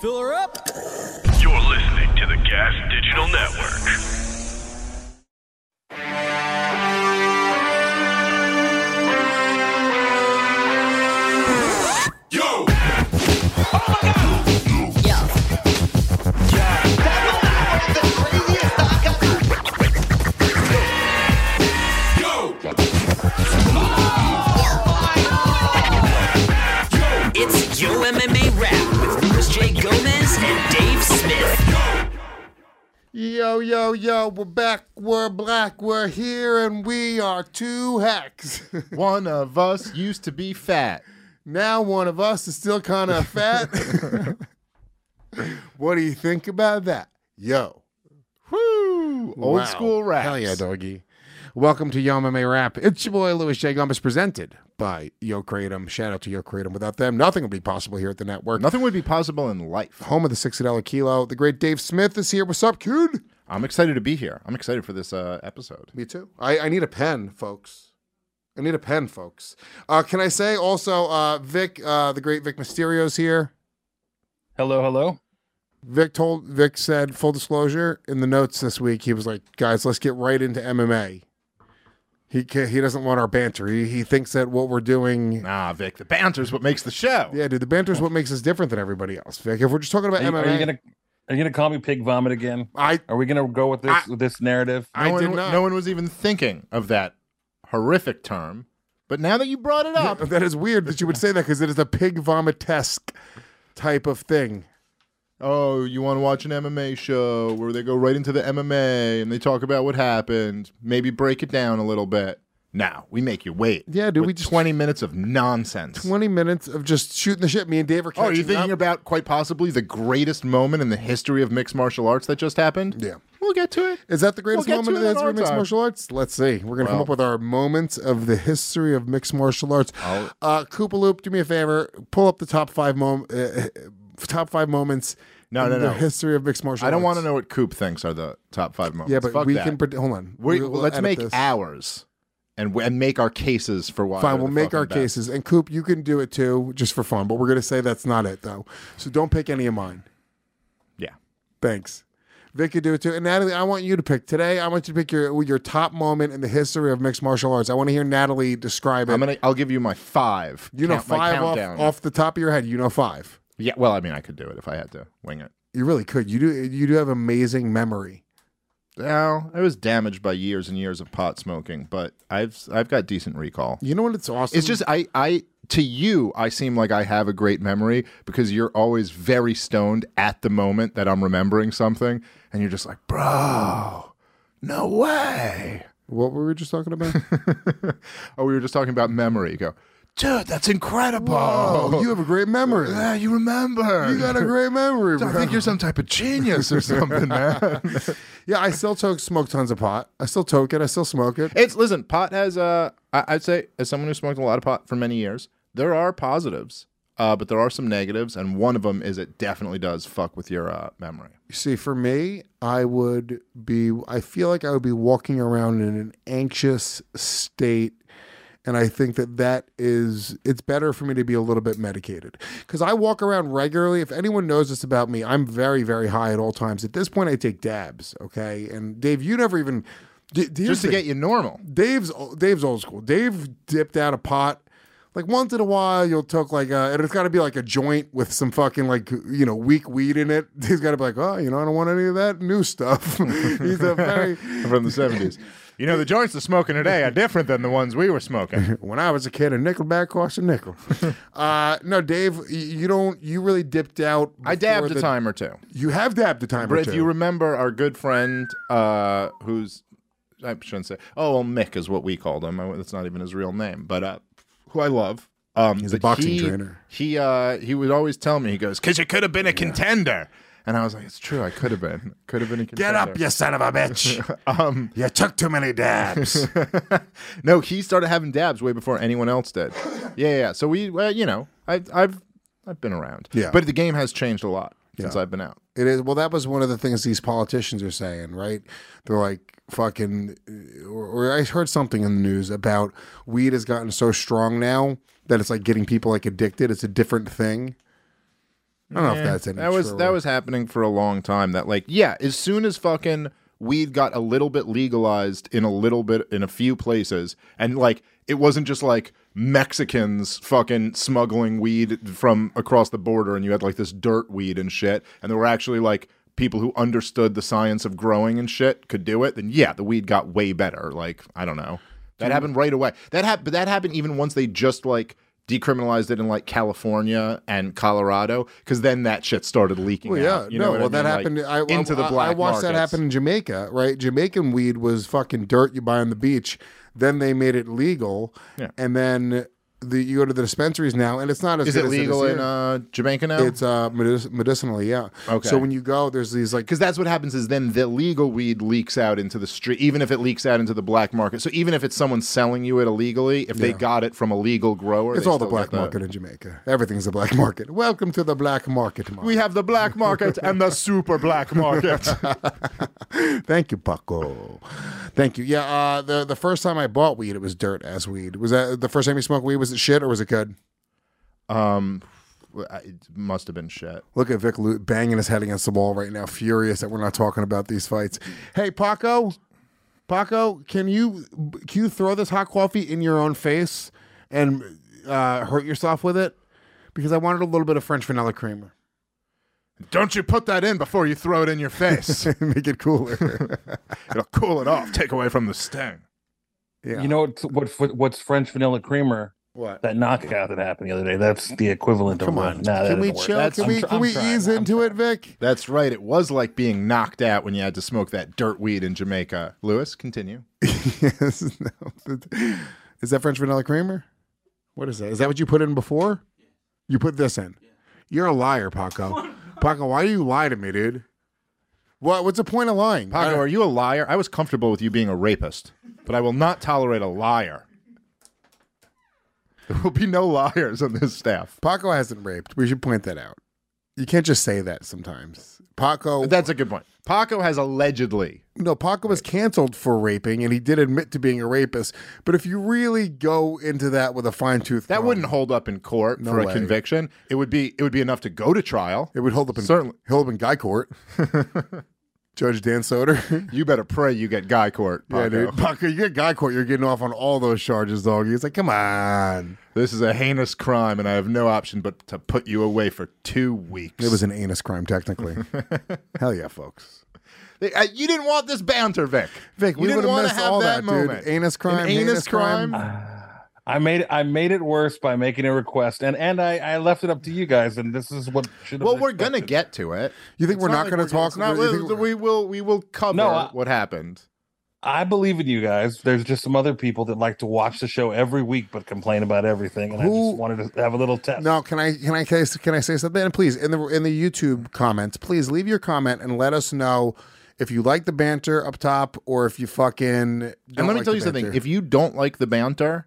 Fill her up. You're listening to the Gas Digital Network. Yo, we're back, we're black, we're here, and we are two hacks. One of us used to be fat. now one of us is still kind of fat. what do you think about that? Yo. Woo! Old Wow. school rap. Hell yeah, doggy. Welcome to Yo MMA Wrap. It's your boy Luis J. Gomez presented by Yo Kratom. Shout out to Yo Kratom. Without them, nothing would be possible here at the network. Nothing would be possible in life. Home of the $60 kilo. The great Dave Smith is here. What's up, kid? I'm excited to be here. I'm excited for this uh, episode. Me too. I, I need a pen, folks. I need a pen, folks. Uh, can I say also, uh, Vic, uh, the great Vic Mysterio's here. Hello, hello. Vic told Vic said full disclosure in the notes this week. He was like, "Guys, let's get right into MMA." He ca he doesn't want our banter. He, he thinks that what we're doing. Nah, Vic, the banter's what makes the show. Yeah, dude, the banter is what makes us different than everybody else. Vic, if we're just talking about Are you, MMA, are you gonna are you gonna call me pig vomit again? I Are we gonna go with this I- with this narrative? No, I one, did not. no one was even thinking of that horrific term. But now that you brought it up, that is weird that you would say that because it is a pig vomit esque type of thing. oh, you want to watch an MMA show where they go right into the MMA and they talk about what happened, maybe break it down a little bit. Now we make you wait. Yeah, dude, we just- 20 minutes of nonsense. Twenty minutes of just shooting the shit. Me and Dave are Oh, are you thinking up. about quite possibly the greatest moment in the history of mixed martial arts that just happened? Yeah. We'll get to it. Is that the greatest We'll moment in the history of mixed time. martial arts? Let's see. We're going to come up with our moments of the history of mixed martial arts. I'll- Uh, Koopa Loop, do me a favor. Pull up the top five mom- uh, top five moments No, in no, the no. history of mixed martial arts. I don't want to know what Coop thinks are the top five moments. Yeah, but Fuck we that. can. Hold on. We, We'll let's make this. ours and and make our cases for why. Fine, we'll make our best. cases. And Coop, you can do it too, just for fun. But we're going to say that's not it, though. So don't pick any of mine. Yeah. Thanks. Vic could do it too. And Natalie, I want you to pick today. I want you to pick your your top moment in the history of mixed martial arts. I want to hear Natalie describe it. I'm gonna. I'll give you my five. you know count- my five off, off the top of your head. You know five. Yeah. Well, I mean, I could do it if I had to wing it. You really could. You do. You do have amazing memory. Well, I was damaged by years and years of pot smoking, but I've I've got decent recall. You know what? It's awesome. It's just I I to you I seem like I have a great memory because you're always very stoned at the moment that I'm remembering something, and you're just like, bro, no way. what were we just talking about? oh, we were just talking about memory. You go, dude, that's incredible. oh, you have a great memory. yeah, you remember. You got a great memory, bro. I think you're some type of genius or something, man. yeah, I still toke, smoke tons of pot. I still toke it. I still smoke it. It's listen, pot has uh I, I'd say as someone who smoked a lot of pot for many years, there are positives. Uh, but there are some negatives, and one of them is it definitely does fuck with your uh, memory. You see, for me, I would be. I feel like I would be walking around in an anxious state, and I think that that is. It's better for me to be a little bit medicated because I walk around regularly. If anyone knows this about me, I'm very, very high at all times. At this point, I take dabs. Okay, and Dave, you never even. D- Just to the- get you normal. Dave's Dave's old school. Dave dipped out a pot. Like once in a while, you'll took like a, and it's got to be like a joint with some fucking like you know weak weed in it. He's got to be like, oh, you know, I don't want any of that new stuff. He's a very. from the 70s. You know, the joints they're smoking today are different than the ones we were smoking. When I was a kid, a nickelback cost a nickel. uh, no, Dave, you don't. You really dipped out. I dabbed the- a time or two. You have dabbed a time But or if you remember our good friend uh, who's, I shouldn't say, oh, well, Mick is what we called him. I- That's not even his real name, but uh, who I love. Um, He's a boxing he, trainer. He uh, he would always tell me, he goes, because you could have been a contender. And I was like, it's true, I could have been. Could have been a contender. Get up, you son of a bitch! Um, you took too many dabs. no, he started having dabs way before anyone else did. Yeah, yeah. So we, well, you know, I've, I've, I've been around. Yeah. But the game has changed a lot since Yeah. I've been out. It is well. That was one of the things these politicians are saying, right? They're like fucking. Or, or I heard something in the news about weed has gotten so strong now that it's like getting people like addicted. It's a different thing. I don't know if that's any That was truer. that was happening for a long time. That like yeah, as soon as fucking weed got a little bit legalized in a little bit in a few places, and like it wasn't just like Mexicans fucking smuggling weed from across the border, and you had like this dirt weed and shit, and there were actually like people who understood the science of growing and shit could do it. Then yeah, the weed got way better. Like I don't know, that happened right away. That happened, but that happened even once they just like decriminalized it in like California and Colorado because then that shit started leaking Well, yeah, out. You no, what well, I that mean? happened. Like, I, into the black I watched that happen in Jamaica, right? Jamaican weed was fucking dirt you buy on the beach. Then they made it legal, Yeah. and then the you go to the dispensaries now, and it's not as Is it as legal in uh, Jamaica now? It's uh medic- medicinally, yeah. Okay. So when you go, there's these like because that's what happens is then the legal weed leaks out into the street, even if it leaks out into the black market. So even if it's someone selling you it illegally, if they got it from a legal grower, it's all the black market in Jamaica. Everything's a black market. Welcome to the black market. Mark. We have the black market and the super black market. Thank you, Paco. Thank you. Yeah, uh, the the first time I bought weed, it was dirt as weed. Was that the first time you smoked weed? Was it shit or was it good? um, it must have been shit. Look at Vic Lu- banging his head against the wall right now, furious that we're not talking about these fights. Hey, Paco, Paco, can you can you throw this hot coffee in your own face and uh, hurt yourself with it? Because I wanted a little bit of French vanilla creamer. Don't you put that in before you throw it in your face. Make it cooler. It'll cool it off, take away from the sting. yeah. You know what's, what what's French vanilla creamer? What? That knockout that happened the other day. That's the equivalent Come of on. one. Nah, can we doesn't chill? Can we can we ease I'm into it, Vic? That's right. It was like being knocked out when you had to smoke that dirt weed in Jamaica. Luis, continue. yes. No. Is that French vanilla creamer? What is that? Is that what you put in before? You put this in. You're a liar, Paco. Paco, why do you lie to me, dude? What? What's the point of lying? Paco, are you a liar? I was comfortable with you being a rapist, but I will not tolerate a liar. There will be no liars on this staff. Paco hasn't raped. We should point that out. You can't just say that sometimes. Paco, That's a good point. Paco has allegedly. no, Paco was canceled for raping, and he did admit to being a rapist. But if you really go into that with a fine tooth, That wouldn't hold up in court No for way. a conviction. It would be it would be enough to go to trial. It would hold up in Certainly. hold up in guy court. Judge Dan Soder. You better pray you get guy court. Yeah, dude. Paco, you get guy court, you're getting off on all those charges, dog. He's like, come on. This is a heinous crime, and I have no option but to put you away for two weeks. It was an anus crime, technically. Hell yeah, folks. Uh, you didn't want this banter, Vic. Vic, you we didn't would've want to missed have all that, that, dude. moment. Anus crime, An anus heinous crime. crime. I made I made it worse by making a request, and and I, I left it up to you guys, and this is what should. Well, been we're gonna get to it. You think It's we're not like gonna we're- talk- it's not- you think we, we will. We will cover No, I- what happened. I believe in you guys. There's just some other people that like to watch the show every week but complain about everything, and I Who- just wanted to have a little test. No, can I can I can I say- can I say something? And please, in the in the YouTube comments, please leave your comment and let us know if you like the banter up top or if you fucking. And let me like tell the you something. If you don't like the banter,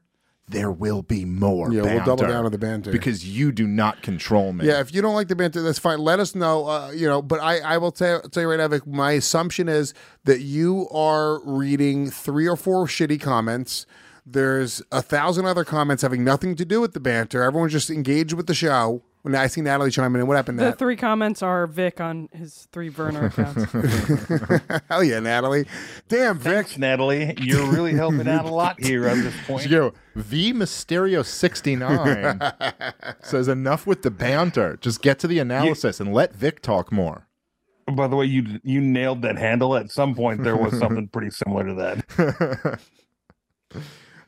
there will be more. Yeah, we'll double down on the banter. because you do not control me. Yeah, if you don't like the banter, that's fine. Let us know. Uh, you know, but I, I will tell, tell you right now, Vic, my assumption is that you are reading three or four shitty comments. There's a thousand other comments having nothing to do with the banter. Everyone's just engaged with the show. When I see Natalie chiming in, what happened? The Nat? three comments are Vic on his three burner accounts. Hell yeah, Natalie. Damn, Vic. Thanks, Natalie. You're really helping out a lot here at this point. Yo, V Mysterio 69 says enough with the banter. Just get to the analysis and let Vic talk more. By the way, you you nailed that handle. At some point, there was something pretty similar to that.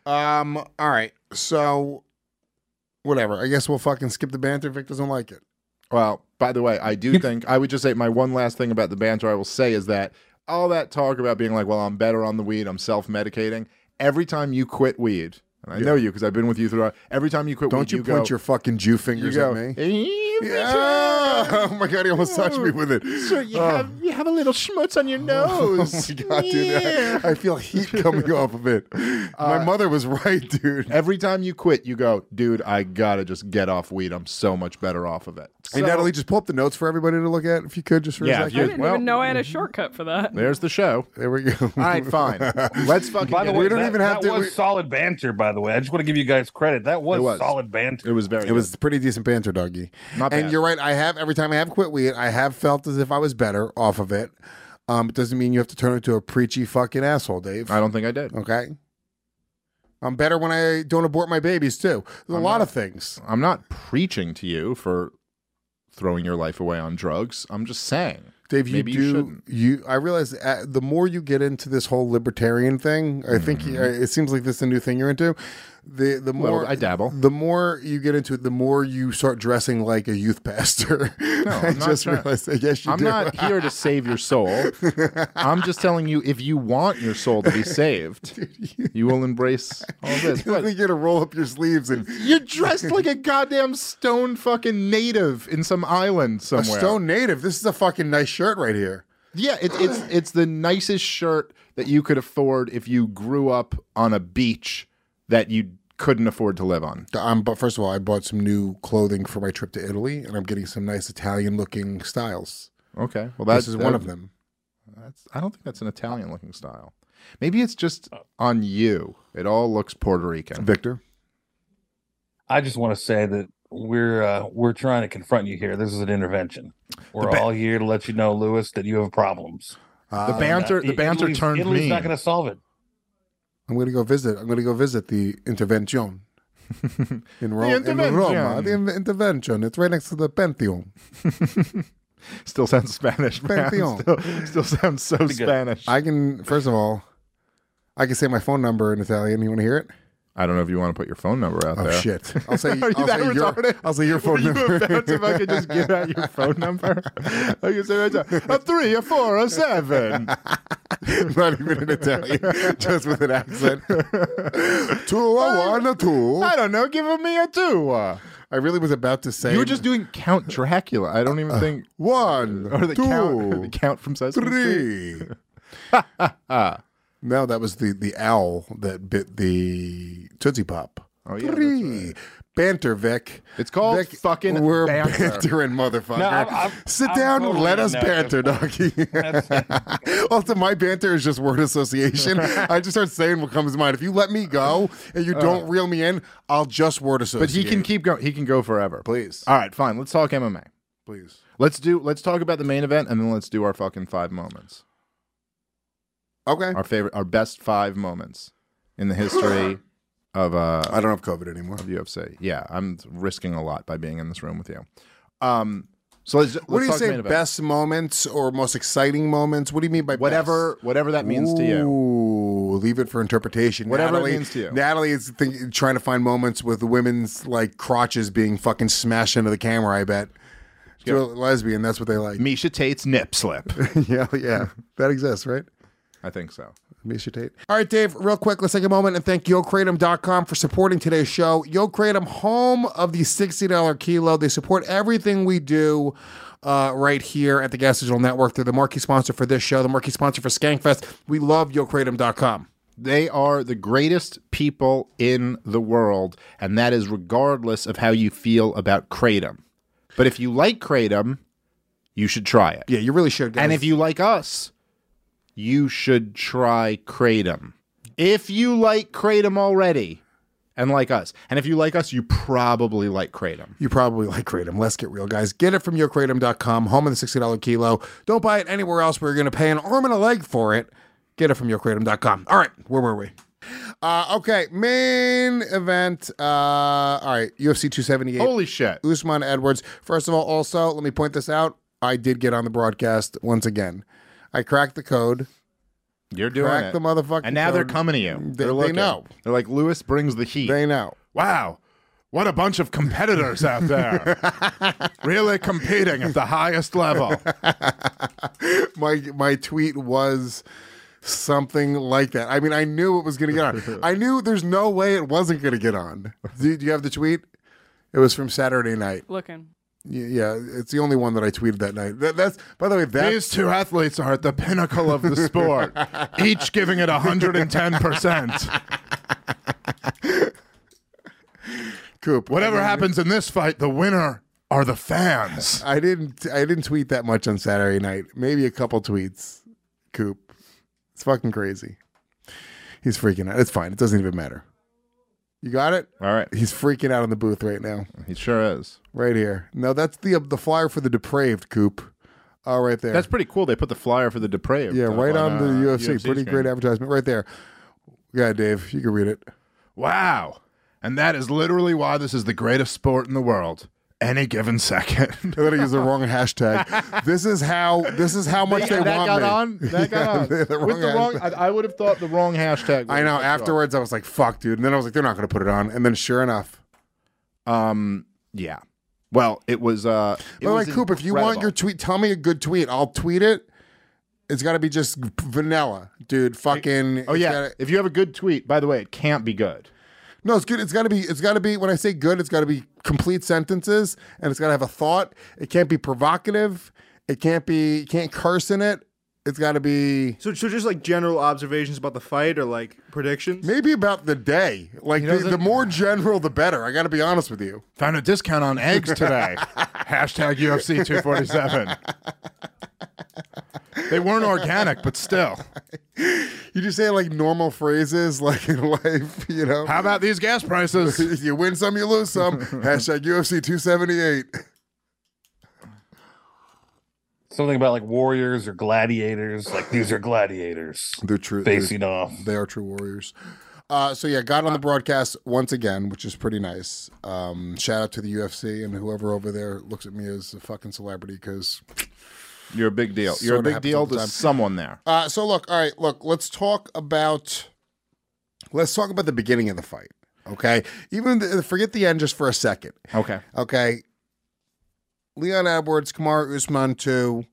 Um. All right. So, whatever. I guess we'll fucking skip the banter. Vic doesn't like it. Well, by the way, I do think I would just say my one last thing about the banter I will say is that all that talk about being like, well, I'm better on the weed, I'm self medicating. Every time you quit weed, and I know you because I've been with you throughout. Every time you quit Don't weed, you, you, point go, your fucking Jew fingers go, at me? "Every Yeah. Oh my god, he almost touched me with it. So you Oh. have you have a little schmutz on your nose. Oh, oh my god, dude! I, I feel heat coming off of it. My uh, mother was right, dude. Every time you quit, you go, dude, I gotta just get off weed. I'm so much better off of it. Hey, So- Natalie, just pull up the notes for everybody to look at, if you could, just for Yeah, a if second. I you- didn't well- even know I had a shortcut for that. There's the show. There we go. All right, fine. Let's fucking. By the get way, it. don't that, even have that to- was we- solid banter. By the way, I just want to give you guys credit. That was, It was. solid banter. it was very. It was pretty decent banter, doggy. Not and you're right. I have every time I have quit weed, I have felt as if I was better off of it. Um, it doesn't mean you have to turn into a preachy fucking asshole, Dave. I don't think I did. Okay. I'm better when I don't abort my babies too. There's a lot of things. I'm not preaching to you for throwing your life away on drugs. I'm just saying. Dave, you Maybe do. shouldn't. You, I realize uh, the more you get into this whole libertarian thing, I think Mm-hmm. uh, it seems like this is a new thing you're into. The the more I dabble. the more you get into it, the more you start dressing like a youth pastor. I I'm not just realized that. Yes, you I'm do. not here to save your soul. I'm just telling you, if you want your soul to be saved, you will embrace all this. What? think you're gonna roll up your sleeves and You're dressed like a goddamn stone fucking native in some island a somewhere. stone native. This is a fucking nice shirt right here. Yeah, it, it's it's the nicest shirt that you could afford if you grew up on a beach that you couldn't afford to live on. Um, but first of all, I bought some new clothing for my trip to Italy, and I'm getting some nice Italian-looking styles. Okay, well that's this is one of them. That's I don't think that's an Italian looking style. Maybe it's just on you. It all looks Puerto Rican. Victor, I just want to say that we're uh, we're trying to confront you here. This is an intervention. We're ba- all here to let you know, Luis, that you have problems. uh, The banter, Uh, the banter Italy's- turned Italy's mean. not going to solve it. I'm going to go visit. I'm going to go visit the intervention in, Ro- in intervention. Roma. The in- intervention. It's right next to the Pantheon. Still sounds Spanish, man. Pantheon. Still, still sounds so. Spanish. I can. First of all, I can say my phone number in Italian. You want to hear it? I don't know if you want to put your phone number out there. Oh there. shit! I'll say. Are you I'll that say your, retarded? I'll say your phone Were phone you number. about if I could just give out your phone number? I can say right a three, a four, a seven. Not even in Italian, just with an accent. two, a one, a two. I don't know. Give me a two. I really was about to say. You were just doing Count Dracula. I don't even uh, uh, think, one, or the two, count, the count from Sesame Street. Three. no, that was the the owl that bit the Tootsie Pop. Oh, yeah, that's Three. Banter, Vic. It's called Vic, fucking We're banter. bantering, motherfucker. No, I'm- I'm- Sit I'm down and totally let us that. banter, doggy. also, my banter is just word association. I just start saying what comes to mind. If you let me go and you don't reel me in, I'll just word associate. Uh. But he can keep going. He can go forever. Please. All right, fine. Let's talk MMA. Please. Let's do. Let's talk about the main event, and then let's do our fucking five moments. Okay. Our favorite, our best five moments in the history of uh I don't have COVID anymore. of UFC. Yeah, I'm risking a lot by being in this room with you. Um, so let's. let's What do you talk say? event. Best moments or most exciting moments? What do you mean by Whatever, whatever that means to you. Ooh, leave it for interpretation. Whatever it Natalie, means to you. Natalie is think, trying to find moments with women's like crotches being fucking smashed into the camera. I bet. She's a lesbian. That's what they like. Miesha Tate's nip slip. yeah, yeah, that exists, right? I think so. Miesha Tate. All right, Dave, real quick, let's take a moment and thank YoKratom.com for supporting today's show. YoKratom, home of the $60 kilo. They support everything we do uh, right here at the Gas Digital Network. They're the marquee sponsor for this show, the marquee sponsor for Skankfest. We love YoKratom.com. They are the greatest people in the world, and that is regardless of how you feel about kratom. But if you like kratom, you should try it. Yeah, you really should. Guys. And if you like us, you should try kratom. If you like kratom already and like us, and if you like us, you probably like kratom. You probably like Kratom. Let's get real, guys. Get it from YoKratom.com, home of the $60 kilo. Don't buy it anywhere else where you're going to pay an arm and a leg for it. Get it from YoKratom.com. All right, where were we? Uh, okay, main event. Uh, all right, UFC 278. Holy shit. Usman Edwards. First of all, also, let me point this out. I did get on the broadcast once again. I cracked the code. You're doing Crack it. the motherfucking and now they're coming to you. They- They're they looking. know. They're like, Luis brings the heat. They know. wow. What a bunch of competitors out there. really competing at the highest level. My my tweet was something like that. I mean, I knew it was going to get on. I knew there's no way it wasn't going to get on. Do, do you have the tweet? It was from Saturday night. Looking. Yeah, it's the only one that I tweeted that night. That, that's by the way. That These two athletes are at the pinnacle of the sport, each giving it 110%. Coop. Whatever I didn't- happens in this fight, the winner are the fans. I didn't. I didn't tweet that much on Saturday night. Maybe a couple tweets. Coop. It's fucking crazy. He's freaking out. It's fine. It doesn't even matter. You got it. All right. He's freaking out in the booth right now. He sure is. Right here. No, that's the the flyer for the depraved Coop. Oh, right there. That's pretty cool. They put the flyer for the depraved. yeah, right on the uh, UFC. Pretty screen. great advertisement right there. Yeah, Dave, you can read it. Wow. And that is literally why this is the greatest sport in the world. Any given second. I thought I used the wrong hashtag. This is how. This is how much they, that want got me. on. That got on. the With wrong the wrong. I, I would have thought the wrong hashtag. I know. Afterwards, I was like, "Fuck, dude," and then I was like, "They're not going to put it on." And then, sure enough, Um. Yeah. Well, it was. Uh. It By the way, Coop, if you want your tweet, tell me a good tweet. I'll tweet it. It's got to be just vanilla, dude. Fucking. Oh yeah. gotta- if you have a good tweet, by the way, it can't be good. No, it's good. It's got to be. It's got to be. When I say good, it's got to be complete sentences, and it's got to have a thought. It can't be provocative. It can't be. You can't curse in it. It's got to be So, so just like general observations about the fight or like predictions. maybe about the day. Like the, the more general, the better. I got to be honest with you. Found a discount on eggs today. Hashtag UFC 247. They weren't organic, but still. You just say like normal phrases, like in life. You know. How about these gas prices? you win some, you lose some. Hashtag UFC 278. Something about like warriors or gladiators. Like these are gladiators They're true. facing off. They are true warriors. Uh, so yeah, got on the broadcast once again, which is pretty nice. Um, shout out to the UFC and whoever over there looks at me as a fucking celebrity because. You're a big deal. You're a big deal to someone there. Uh, so look, all right, look, let's talk about let's talk about the beginning of the fight. Okay, even the, forget the end just for a second. Okay. Okay. Leon Edwards, Kamaru Usman, too.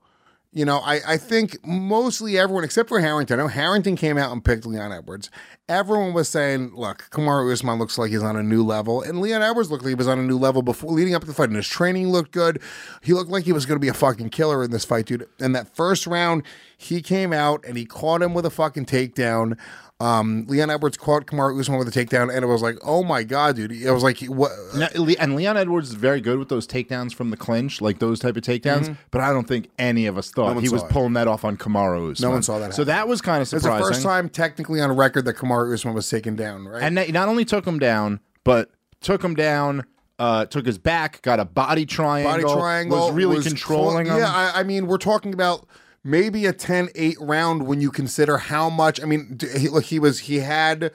You know, I, I think mostly everyone, except for Harrington, I know Harrington came out and picked Leon Edwards. Everyone was saying, look, Kamaru Usman looks like he's on a new level. And Leon Edwards looked like he was on a new level before leading up to the fight. And his training looked good. He looked like he was going to be a fucking killer in this fight, dude. In that first round, he came out and he caught him with a fucking takedown. Um, Leon Edwards caught Kamaru Usman with a takedown, and it was like, oh my god, dude! It was like, what? Now, and Leon Edwards is very good with those takedowns from the clinch, like those type of takedowns. But I don't think any of us thought one he was it. pulling that off on Kamaru Usman. one saw that So happen. that was kind of surprising. It's the first time technically on record that Kamaru Usman was taken down, right? And not only took him down, but took him down, uh, took his back, got a body triangle, body triangle was really was controlling him. Yeah, I, I mean, we're talking about maybe a 10-8 round when you consider how much. I mean, he, look, he was he had.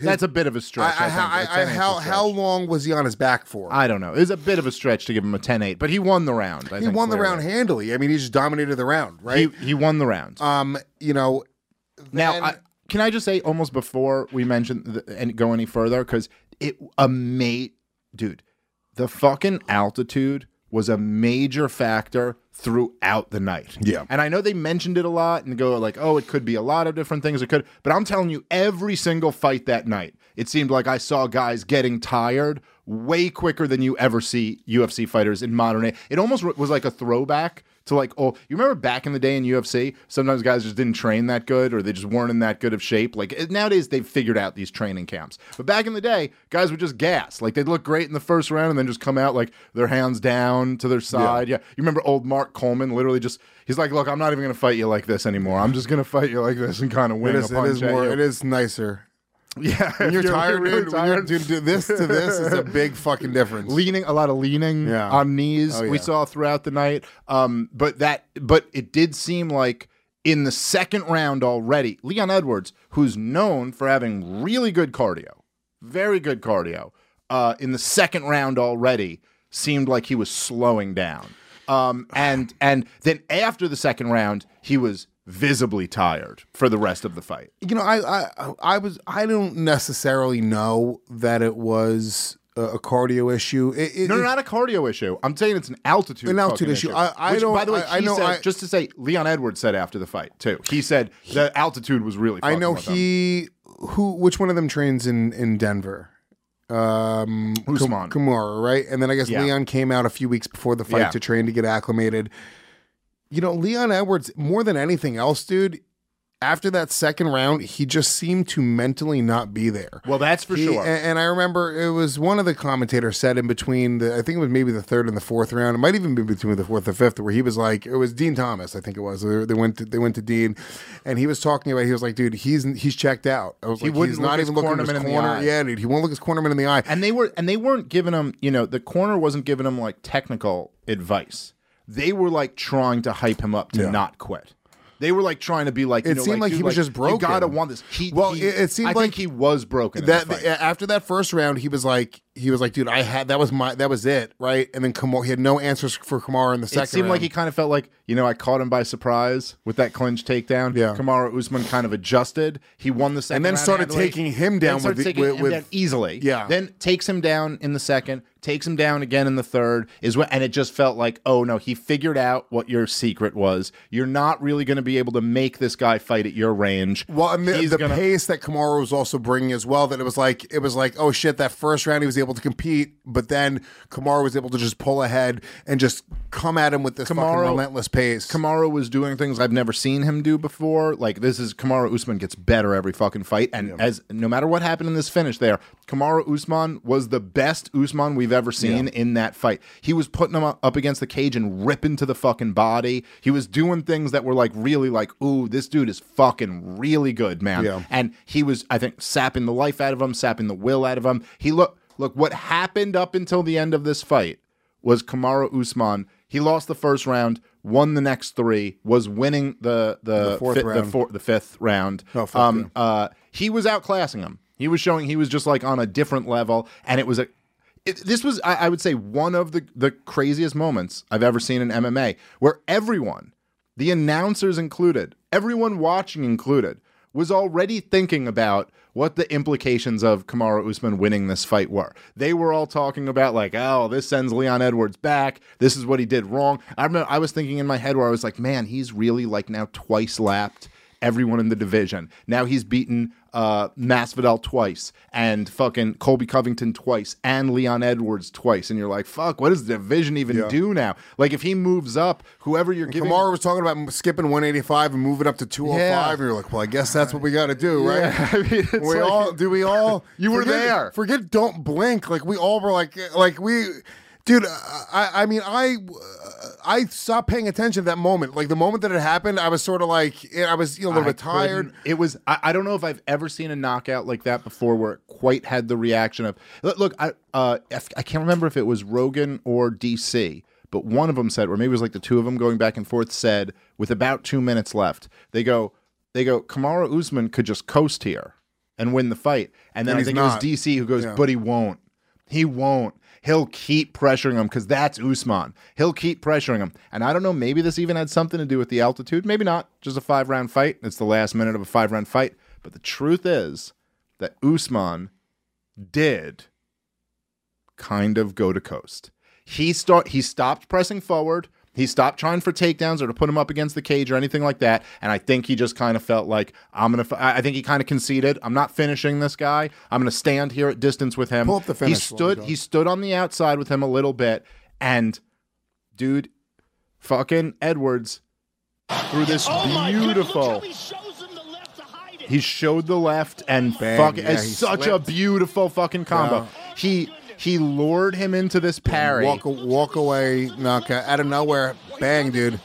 That's a bit of a stretch. I, I, I, think. I, A I, 10-8 's a how stretch. how long was he on his back for? I don't know. It was a bit of a stretch to give him a 10-8, but he won the round. I he think, won the round handily. I mean, he just dominated the round, right? he won the round. um, you know, Now, then- can I just say, almost before we mention the, and go any further, because it a mate, dude, the fucking altitude was a major factor throughout the night. Yeah. and I know they mentioned it a lot and go like, oh, it could be a lot of different things. It could, but I'm telling you, every single fight that night, it seemed like I saw guys getting tired way quicker than you ever see UFC fighters in modern age. It almost was like a throwback to like, oh, you remember back in the day in UFC, sometimes guys just didn't train that good or they just weren't in that good of shape. Like nowadays, they've figured out these training camps. But back in the day, guys would just gas. Like they'd look great in the first round and then just come out like their hands down to their side. Yeah. You remember old Mark Coleman literally just, he's like, look, I'm not even going to fight you like this anymore. I'm just going to fight you like this and kind of win it a punch is more. you. It is nicer. Yeah. When if you're, tired, really dude, when you're- dude, this to this is a big fucking difference. leaning a lot of leaning Yeah. on knees Oh, we saw throughout the night um but that but it did seem like in the second round already leon edwards who's known for having really good cardio very good cardio uh in the second round already seemed like he was slowing down um and and then after the second round he was visibly tired for the rest of the fight you know, I, I, I was, I don't necessarily know that it was a, a cardio issue. It, it, No, no, not a cardio issue. I'm saying it's an altitude. Issue. An altitude fucking issue. I- I Which, don't- By the way, I- I know said, I- just to say, Leon Edwards said after the fight too. He said the altitude was really. I know he, who, which one of them trains in in Denver? um, Usman. Kimura, right? And then I guess Yeah. Leon came out a few weeks before the fight Yeah. to train to get acclimated. You know, Leon Edwards, more than anything else, dude. After that second round, he just seemed to mentally not be there. Well, that's for He- sure. a- And, I remember it was one of the commentators said in between the, I think it was maybe the third and the fourth round. It might even be between the fourth and fifth, where he was like, it was Din Thomas, I think it was. They, they went to they went to Din, and he was talking about. He was like, dude, he's he's checked out. I was He like, wouldn't he's not even looking at his cornerman in the corner. Yeah, dude, he won't look his cornerman in the eye. and they were and they weren't giving him you know the corner wasn't giving him like technical advice they were like trying to hype him up to Yeah. not quit they were like trying to be like you It know, seemed like dude, he was just You broken. gotta want this. He Well, he- it- it seemed I like he was broken. that after that first round, he was like, he was like, dude, I had that was my that was it, right? And then Kamaru, he had no answers for Kamaru in the second. it seemed like he kind of felt like you know I caught him by surprise with that clinch takedown. Yeah. Kamaru Usman kind of adjusted. He won the second, And then round started handily. taking him down with the- with- him with- down easily. Yeah. Then takes him down in the second. Takes him down again in the third. Is when and it just felt like oh no he figured out what your secret was. You're not really going to be able to make this guy fight at your range. Well, and the, the gonna- pace that Kamaru was also bringing as well. That it was like it was like, oh shit, that first round he was able to compete, but then Kamaru was able to just pull ahead and just come at him with this fucking relentless pace. Kamaru was doing things I've never seen him do before. Like this is Kamaru Usman gets better every fucking fight, and as no matter what happened in this finish, there Kamaru Usman was the best Usman we've ever seen in that fight. He was putting him up against the cage and ripping to the fucking body. He was doing things that were like really like, ooh, this dude is fucking really good, man. Yeah. And he was, I think, sapping the life out of him, sapping the will out of him. He look look what happened up until the end of this fight was Kamaru Usman. He lost the first round, won the next three, was winning the the, The fourth fi- the, four, the fifth round. Fifth, um, uh, he was outclassing him. He was showing he was just like on a different level, and it was a. It, this was, I, I would say, one of the the craziest moments I've ever seen in MMA, where everyone, the announcers included, everyone watching included, was already thinking about what the implications of Kamaru Usman winning this fight were. They were all talking about like, oh, this sends Leon Edwards back. This is what he did wrong. I remember I was thinking in my head where I was like, man, he's really like now twice lapped everyone in the division. Now he's beaten uh, Masvidal twice and fucking Colby Covington twice and Leon Edwards twice. And you're like, fuck, what does the division even do now? Like if he moves up, whoever you're giving Kamaru was talking about skipping 185 and moving up to 205, Yeah. and you're like, well, I guess that's what we got to do, right? Yeah, I mean, we like- all do. We all You were forget- there. Forget, don't blink. Like we all were like, like we, dude. I, I mean, I, I stopped paying attention at that moment. Like the moment that it happened, I was sort of like, I was you know, a little I bit tired. It was. I, I don't know if I've ever seen a knockout like that before, where it quite had the reaction of. Look, look, I uh, I can't remember if it was Rogan or DC, but one of them said, or maybe it was like the two of them going back and forth, said with about two minutes left, they go, they go, Kamaru Usman could just coast here and win the fight, and then And I think not. it was DC who goes, Yeah. but he won't. He won't. He'll keep pressuring him because that's Usman. He'll keep pressuring him. And I don't know, maybe this even had something to do with the altitude. Maybe not. Just a five round fight. It's the last minute of a five round fight. But the truth is that Usman did kind of go to coast. He start he stopped pressing forward. He stopped trying for takedowns or to put him up against the cage or anything like that. And I think he just kind of felt like I'm gonna. f- I I think he kind of conceded. I'm not finishing this guy. I'm gonna stand here at distance with him. Pull up the he finish line, stood. He stood on the outside with him a little bit, and dude, fucking Edwards through this beautiful. He showed the left and Bang. fucking Yeah, it's he such a beautiful fucking combo. He he lured him into this parry. Walk, walk away, knockout out of nowhere, bang, dude.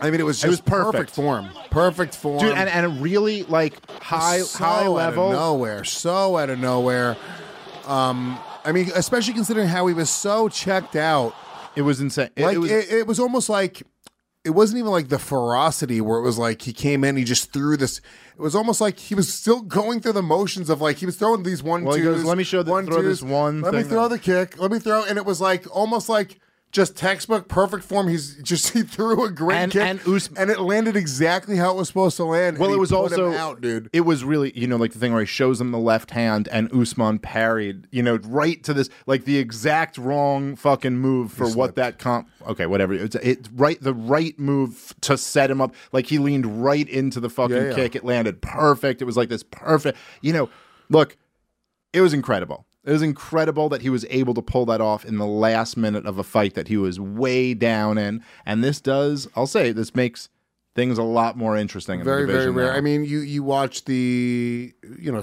I mean, it was just It was perfect. perfect form, perfect form, Dude, and, and really like high so high out level. of nowhere, so out of nowhere. Um, I mean, especially considering how he was so checked out. It was insane. Like it it was it, was almost like it wasn't even like the ferocity where it was like he came in, he just threw this. It was almost like he was still going through the motions of like he was throwing these one Well, twos. goes, "Let me show the- one throw this one Let me throw that-" the kick. Let me throw, and it was like almost like just textbook perfect form. He's just he threw a great And- kick and Us- and it landed exactly how it was supposed to land. well, it was also out, dude. It was really, you know, like the thing where he shows him the left hand and Usman parried, you know, right to this, like the exact wrong fucking move for what that comp. Okay, whatever. It's it right, the right move to set him up. Like he leaned right into the fucking Yeah, yeah. kick. It landed perfect. It was like this perfect. You know, look, it was incredible. It was incredible that he was able to pull that off in the last minute of a fight that he was way down in. And this does, I'll say, this makes things a lot more interesting. In very very rare. now. I mean, you you watch the you know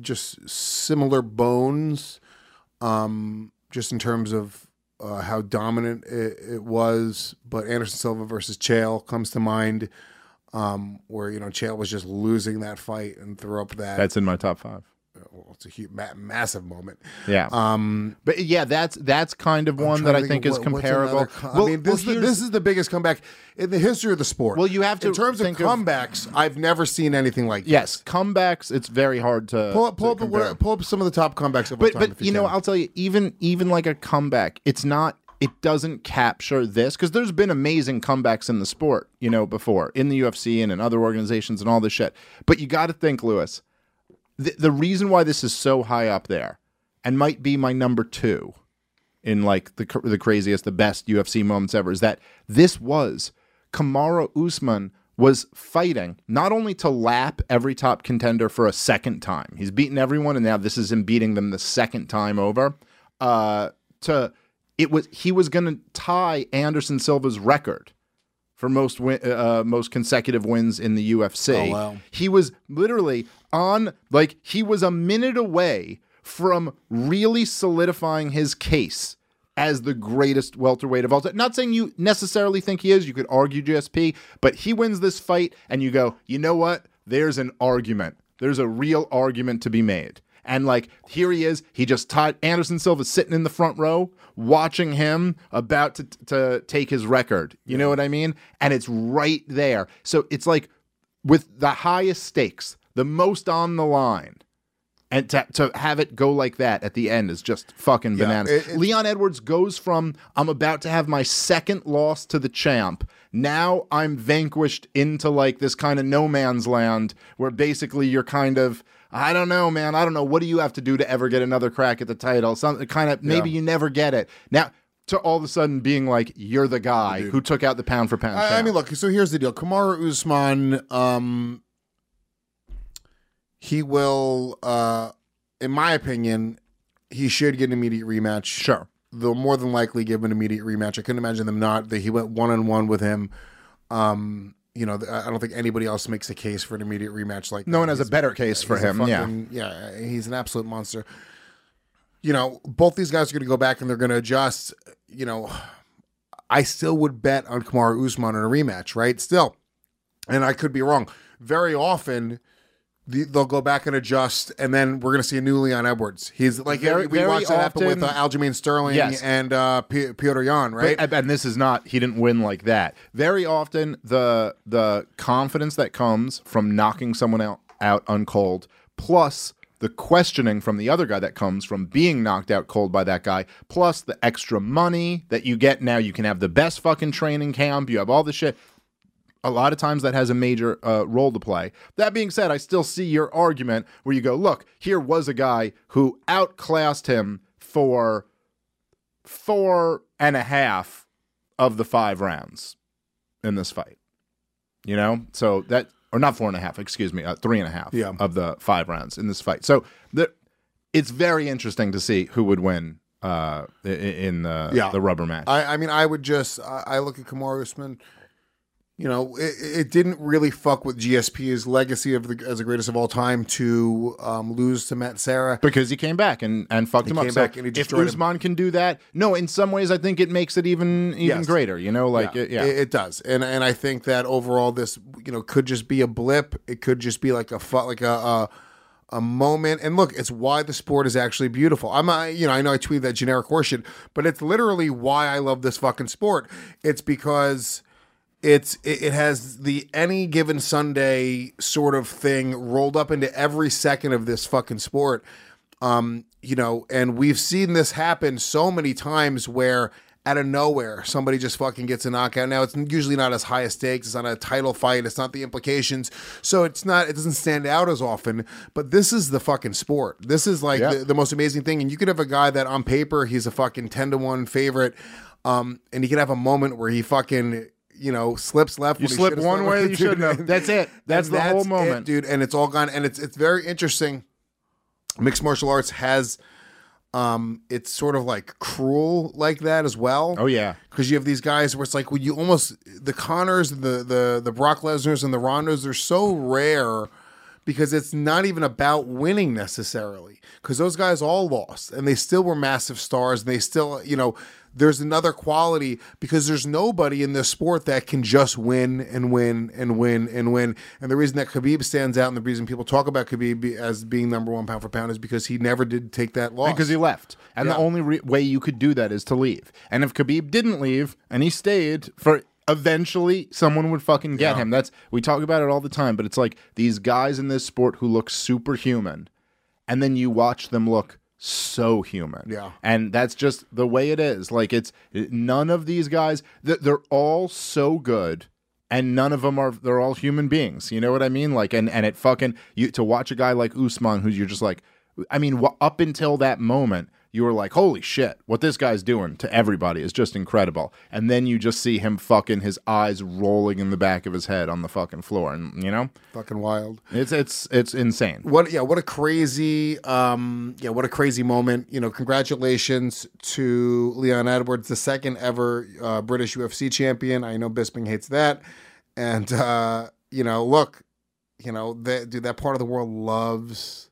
just similar bones, um, just in terms of uh, how dominant it, it was. But Anderson Silva versus Chael comes to mind, um, where you know Chael was just losing that fight and threw up that. that's in my top five. Well, it's a huge, ma- massive moment. Yeah. Um, but yeah, that's that's kind of one I'm that I to think, is what- comparable. another co- I mean, this, is the, this is the biggest comeback in the history of the sport. Well, you have to in terms of think of- comebacks. I've never seen anything like yes, this. comebacks. It's very hard to Pull up, pull to up, compare. pull up some of the top comebacks of but time. but if you know i'll tell you even even like a comeback it's not it doesn't capture this because there's been amazing comebacks in the sport you know before in the ufc and in other organizations and all this shit but you got to think luis the, the reason why this is so high up there and might be my number two in like the the craziest the best ufc moments ever is that this was kamaru usman was fighting not only to lap every top contender for a second time he's beaten everyone and now this is him beating them the second time over uh to it was he was going to tie anderson silva's record for most win, uh, most consecutive wins in the UFC. Oh, wow. He was literally on like he was a minute away from really solidifying his case as the greatest welterweight of all time. Not saying you necessarily think he is. You could argue GSP, but he wins this fight, and you go, you know what? There's an argument. There's a real argument to be made. And like here he is, he just tied Anderson Silva sitting in the front row, watching him about to to take his record. You know what I mean? And it's right there. So it's like with the highest stakes, the most on the line, and to, to have it go like that at the end is just fucking Yeah, bananas. it- it- Leon Edwards goes from I'm about to have my second loss to the champ. Now I'm vanquished into like this kind of no man's land where basically you're kind of I don't know, man. I don't know. What do you have to do to ever get another crack at the title? Some kind of maybe you never get it. Now to all of a sudden being like you're the guy who took out the pound for pound. I, I mean, look. So here's the deal: Kamaru Usman, um, he will, uh, in my opinion, he should get an immediate rematch. Sure. they'll more than likely give him an immediate rematch. I couldn't imagine them not. That he went one on one with him. Um, you know, I don't think anybody else makes a case for an immediate rematch like no that. one has a better case for him. yeah. yeah, he's an absolute monster. You know, both these guys are going to go back and they're going to adjust. You know, I still would bet on Kamaru Usman in a rematch, right? Still, and I could be wrong. Very often, the, they'll go back and adjust, and then we're going to see a new Leon Edwards. He's like Very- we very watched that happen with uh, Aljamain Sterling Yes. and uh, P- Petr Yan, right? But- and this is not he didn't win like that. Very often the the confidence that comes from knocking someone out out uncold plus the questioning from the other guy that comes from being knocked out cold by that guy, plus the extra money that you get now. You can have the best fucking training camp. You have all the shit. A lot of times that has a major uh, role to play. That being said, I still see your argument where you go, look, here was a guy who outclassed him for four and a half of the five rounds in this fight. You know, so that or not four and a half, excuse me, uh, three and a half Yeah. of the five rounds in this fight. So the, it's very interesting to see who would win uh, in the Yeah. the rubber match. I, I mean, I would just I, I look at Kamaru Usman. You know, it, it didn't really fuck with GSP's legacy of the as the greatest of all time to um, lose to Matt Serra. because he came back and, and fucked him up. So he if destroyed him. Can do that, no, in some ways I think it makes it even even Yes. greater. You know, like it- yeah, It, it does, and and I think that overall this you know could just be a blip. It could just be like a fu- like a. a a moment and look it's why the sport is actually beautiful i'm I, you know i know i tweeted that generic horseshit but it's literally why i love this fucking sport it's because it's it, it has the any given sunday sort of thing rolled up into every second of this fucking sport. Um you know and we've seen this happen so many times where out of nowhere somebody just fucking gets a knockout. Now it's usually not as high a stakes it's not a title fight it's not the implications so it's not it doesn't stand out as often but this is the fucking sport. This is like Yeah. the, the most amazing thing and you could have a guy that on paper he's a fucking 10 to 1 favorite um and he could have a moment where he fucking you know slips left You slip one way, you dude. shouldn't have. That's it. That's the whole it, moment. dude and it's all gone and it's it's very interesting mixed martial arts has um it's sort of like cruel like that as well. Oh yeah. because you have these guys where it's like when you almost the Conors, the the the Brock Lesnar's, and the Rondas they're so rare because it's not even about winning necessarily because those guys all lost and they still were massive stars and they still you know there's another quality because there's nobody in this sport that can just win and win and win and win and the reason that Khabib stands out and the reason people talk about Khabib as being number one pound for pound is because he never did take that loss Because he left. And the only re- way you could do that is to leave. And if Khabib didn't leave and he stayed for eventually someone would fucking get Yeah. him. That's we talk about it all the time, but it's like these guys in this sport who look superhuman and then you watch them look so human. Yeah. And that's just the way it is. Like it's none of these guys th- they're all so good and none of them are they're all human beings. You know what I mean? Like and and it fucking you to watch a guy like Usman who you're just like I mean up until that moment you were like holy shit what this guy's doing to everybody is just incredible. And then you just see him fucking his eyes rolling in the back of his head on the fucking floor and you know? fucking wild. It's it's it's insane. what yeah what a crazy um yeah what a crazy moment you know congratulations to leon edwards the second ever uh, british ufc champion i know bisping hates that and uh you know look you know that dude that part of the world loves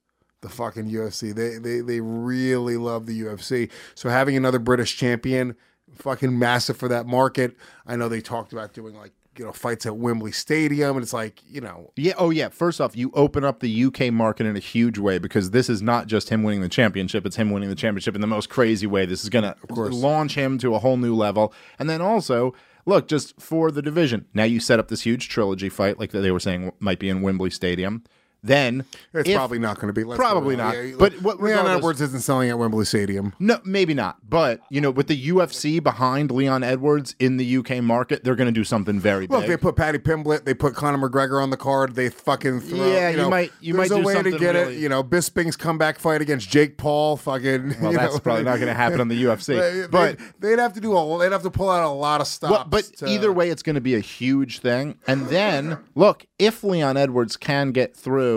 the fucking ufc they they they really love the ufc so having another british champion fucking massive for that market i know they talked about doing like you know fights at wembley stadium and it's like you know Yeah. Oh, yeah. First off, you open up the UK market in a huge way because this is not just him winning the championship; it's him winning the championship in the most crazy way. This is going to of course. launch him to a whole new level. And then also, look, just for the division, now you set up this huge trilogy fight, like they were saying might be in Wembley Stadium. Then It's if- probably not going to be. Probably not. Yeah, But what- Leon Edwards isn't selling at Wembley Stadium. No, maybe not. But you know, with the UFC behind Leon Edwards in the UK market, they're going to do something very Look, big. they put Paddy Pimblett, they put Conor McGregor on the card. They fucking throw. Yeah, you, you know, might- you there's might a way to get really- it. You know, Bisping's comeback fight against Jake Paul. Fucking. well, you that's know, probably not going to happen on the UFC. But they'd, they'd have to do a. They'd have to pull out a lot of stops. Well, but to- either way, it's going to be a huge thing. And then, look, if Leon Edwards can get through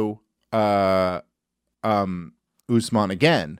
uh, um, Usman again,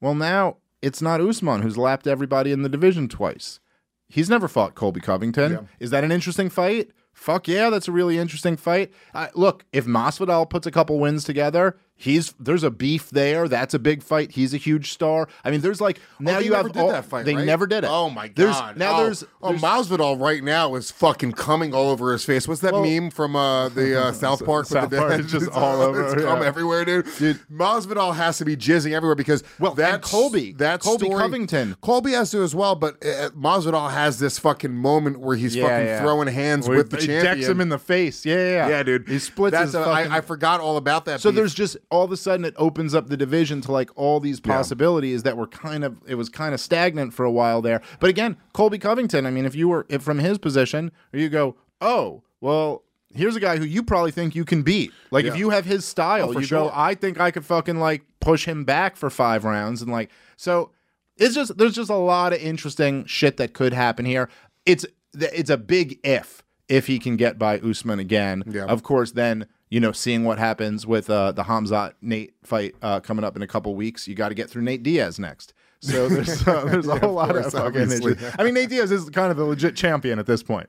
well, now it's not Usman who's lapped everybody in the division twice. He's never fought Colby Covington. Is that an interesting fight? Fuck yeah, that's a really interesting fight. Uh, look, if Masvidal puts a couple wins together, he's there's a beef there. That's a big fight. He's a huge star. I mean, there's like now Oh, they you never have did all, that fight. They right? never did it. Oh my There's- god! now oh, there's, oh there's Masvidal right now is fucking coming all over his face. What's that Well- meme from uh, the uh, South Park? with South the Park is just all over, It's come everywhere, dude. Masvidal has to be jizzing everywhere because Well, that Colby. that Colby story- Covington. Colby has to as well. But uh, Masvidal has this fucking moment where he's Yeah, fucking yeah. throwing hands Where with the he champion. decks him in the face. Yeah, yeah, yeah. yeah, dude. He splits That's his a- I- fucking. I forgot all about that. so beef. there's just all of a sudden it opens up the division to like all these possibilities that were kind of it was kind of stagnant for a while there. But again, Colby Covington. I mean, if you were if from his position, you go, oh well. Here's a guy who you probably think you can beat. Like if you have his style, Oh, you go. I think I could fucking like push him back for five rounds and like so it's just there's just a lot of interesting shit that could happen here. It's it's a big if if he can get by Usman again. Yeah. Of course, then you know seeing what happens with uh, the Hamzat Nate fight uh, coming up in a couple weeks, you got to get through Nate Diaz next. So there's uh, there's a whole lot course, of fucking. I mean, Nate Diaz is kind of a legit champion at this point.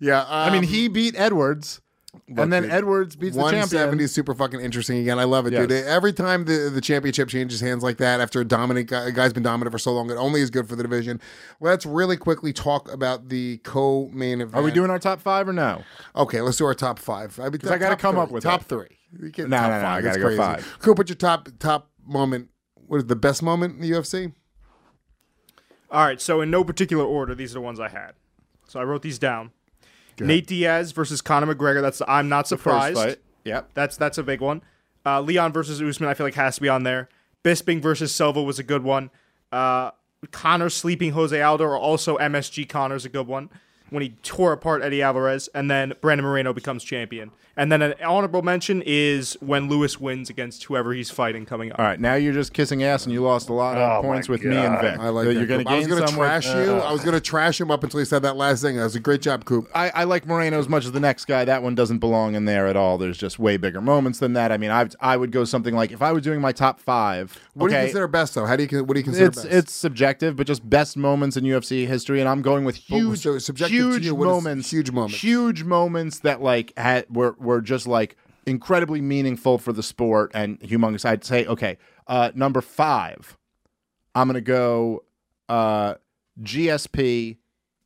yeah. I mean, um, he beat Edwards, and then dude, Edwards beats the champion. 170 champion. is super fucking interesting again. I love it, dude. Every time the, the championship changes hands like that after a dominant guy, a guy's been dominant for so long, it only is good for the division. Let's really quickly talk about the co-main event. Are we doing our top five or no? Okay, let's do our top five. I mean, I gotta come three. up with top it. three. You can't- No, top no, no, I five. gotta It's go crazy. five. Cool. Put your top top moment. What is the best moment in the UFC? All right, so in no particular order, these are the ones I had. So I wrote these down. Nate Diaz versus Conor McGregor. That's I'm not surprised. Fight. Yep. That's that's a big one. Uh, Leon versus Usman. I feel like has to be on there. Bisping versus Silva was a good one. Uh, Conor sleeping Jose Aldo or also MSG Conor's a good one. when he tore apart Eddie Alvarez, and then Brandon Moreno becomes champion. And then an honorable mention is when Luis wins against whoever he's fighting coming up. All right, now you're just kissing ass, and you lost a lot of Oh, points with me and God. Vic. I like So that. You're going Coop. to I was gonna some with- trash you. Uh, I was gonna trash him up until he said that last thing. That was a great job, Coop. I, I like Moreno as much as the next guy. That one doesn't belong in there at all. There's just way bigger moments than that. I mean, I I would go something like if I was doing my top five. What do you consider best though? How do you what do you consider it's best? it's subjective, but just best moments in UFC history, and I'm going with oh, huge, so subjective to huge you, moments, huge moments? huge moments that like had were were just like incredibly meaningful for the sport and humongous. I'd say okay, uh, number five, I'm gonna go uh, GSP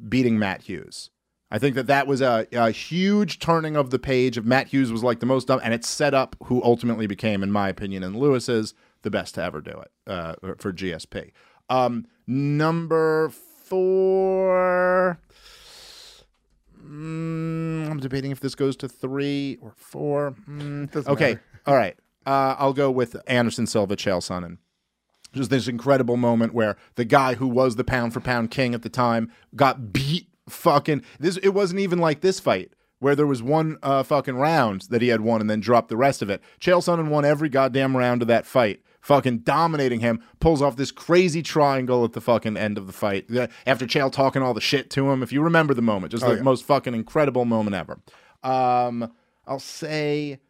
beating Matt Hughes. I think that that was a, a huge turning of the page. Of Matt Hughes was like the most dumb, and it set up who ultimately became, in my opinion, and Luis's the best to ever do it uh, for GSP. Um, number four. Mm, I'm debating if this goes to three or four. Mm, okay, all right. Uh, I'll go with Anderson Silva, Chael Sonnen just this incredible moment where the guy who was the pound for pound king at the time got beat fucking this it wasn't even like this fight where there was one uh, fucking round that he had won and then dropped the rest of it. Chael Sonnen won every goddamn round of that fight, fucking dominating him, pulls off this crazy triangle at the fucking end of the fight. After Chael talking all the shit to him, if you remember the moment, just the most fucking incredible moment ever. Um, I'll say